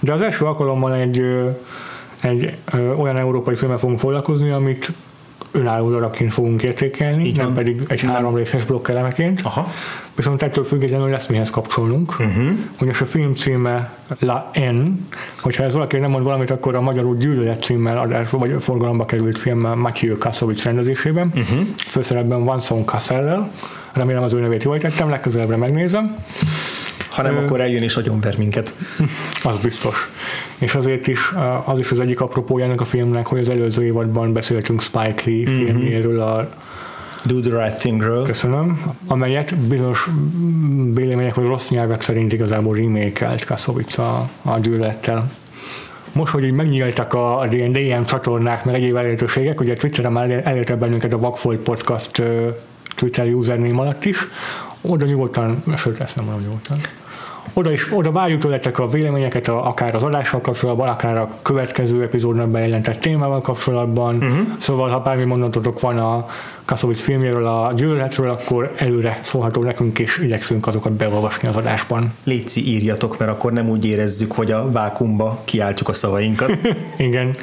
De az első alkalommal egy, egy olyan európai filmmel fogunk foglalkozni, amit önálló darabként fogunk értékelni, Így nem van. pedig egy három részes blokk elemeként. Aha. Viszont ettől függetlenül lesz mihez kapcsolnunk. Uh-huh. Ugyanis a film címe La N, hogyha ez valaki nem mond valamit, akkor a magyarul gyűlölet címmel adás, vagy forgalomba került film Matthew Kassovich rendezésében. Uh-huh. Főszerepben Vanson Cassellel. Remélem az ő nevét jól tettem, legközelebbre megnézem. Ha nem, Ö... akkor eljön és agyonver minket. Az biztos és azért is az is az egyik apropója ennek a filmnek, hogy az előző évadban beszéltünk Spike Lee mm-hmm. filmjéről, a Do the Right Thingről. Köszönöm. Amelyet bizonyos vélemények vagy rossz nyelvek szerint igazából remake-elt Kassovitz a, a gyűlölettel. Most, hogy így megnyíltak a, a DM csatornák, meg egyéb elérhetőségek, ugye Twitteren már elérte bennünket a Vagfolt Podcast Twitter username alatt is, oda nyugodtan, sőt, ezt nem mondom nyugodtan, oda, is, oda várjuk tőletek a véleményeket, a, akár az adással kapcsolatban, akár a következő epizódnak bejelentett témával kapcsolatban. Uh-huh. Szóval, ha bármi mondatotok van a Kaszovic filmjéről, a gyűlöletről, akkor előre szólható nekünk, és igyekszünk azokat beolvasni az adásban. Léci írjatok, mert akkor nem úgy érezzük, hogy a vákumba kiáltjuk a szavainkat. Igen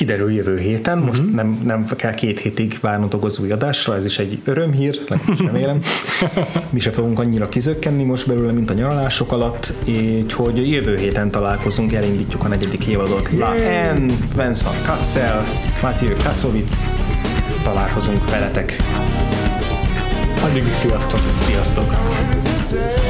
kiderül jövő héten, most uh-huh. nem, nem kell két hétig várnotok az új adásra, ez is egy örömhír, legalábbis remélem. Mi se fogunk annyira kizökkenni most belőle, mint a nyaralások alatt, így hogy jövő héten találkozunk, elindítjuk a negyedik évadot. La N, Vincent Kassel, Mathieu Kassovitz, találkozunk veletek. Addig is sziasztok! Sziasztok!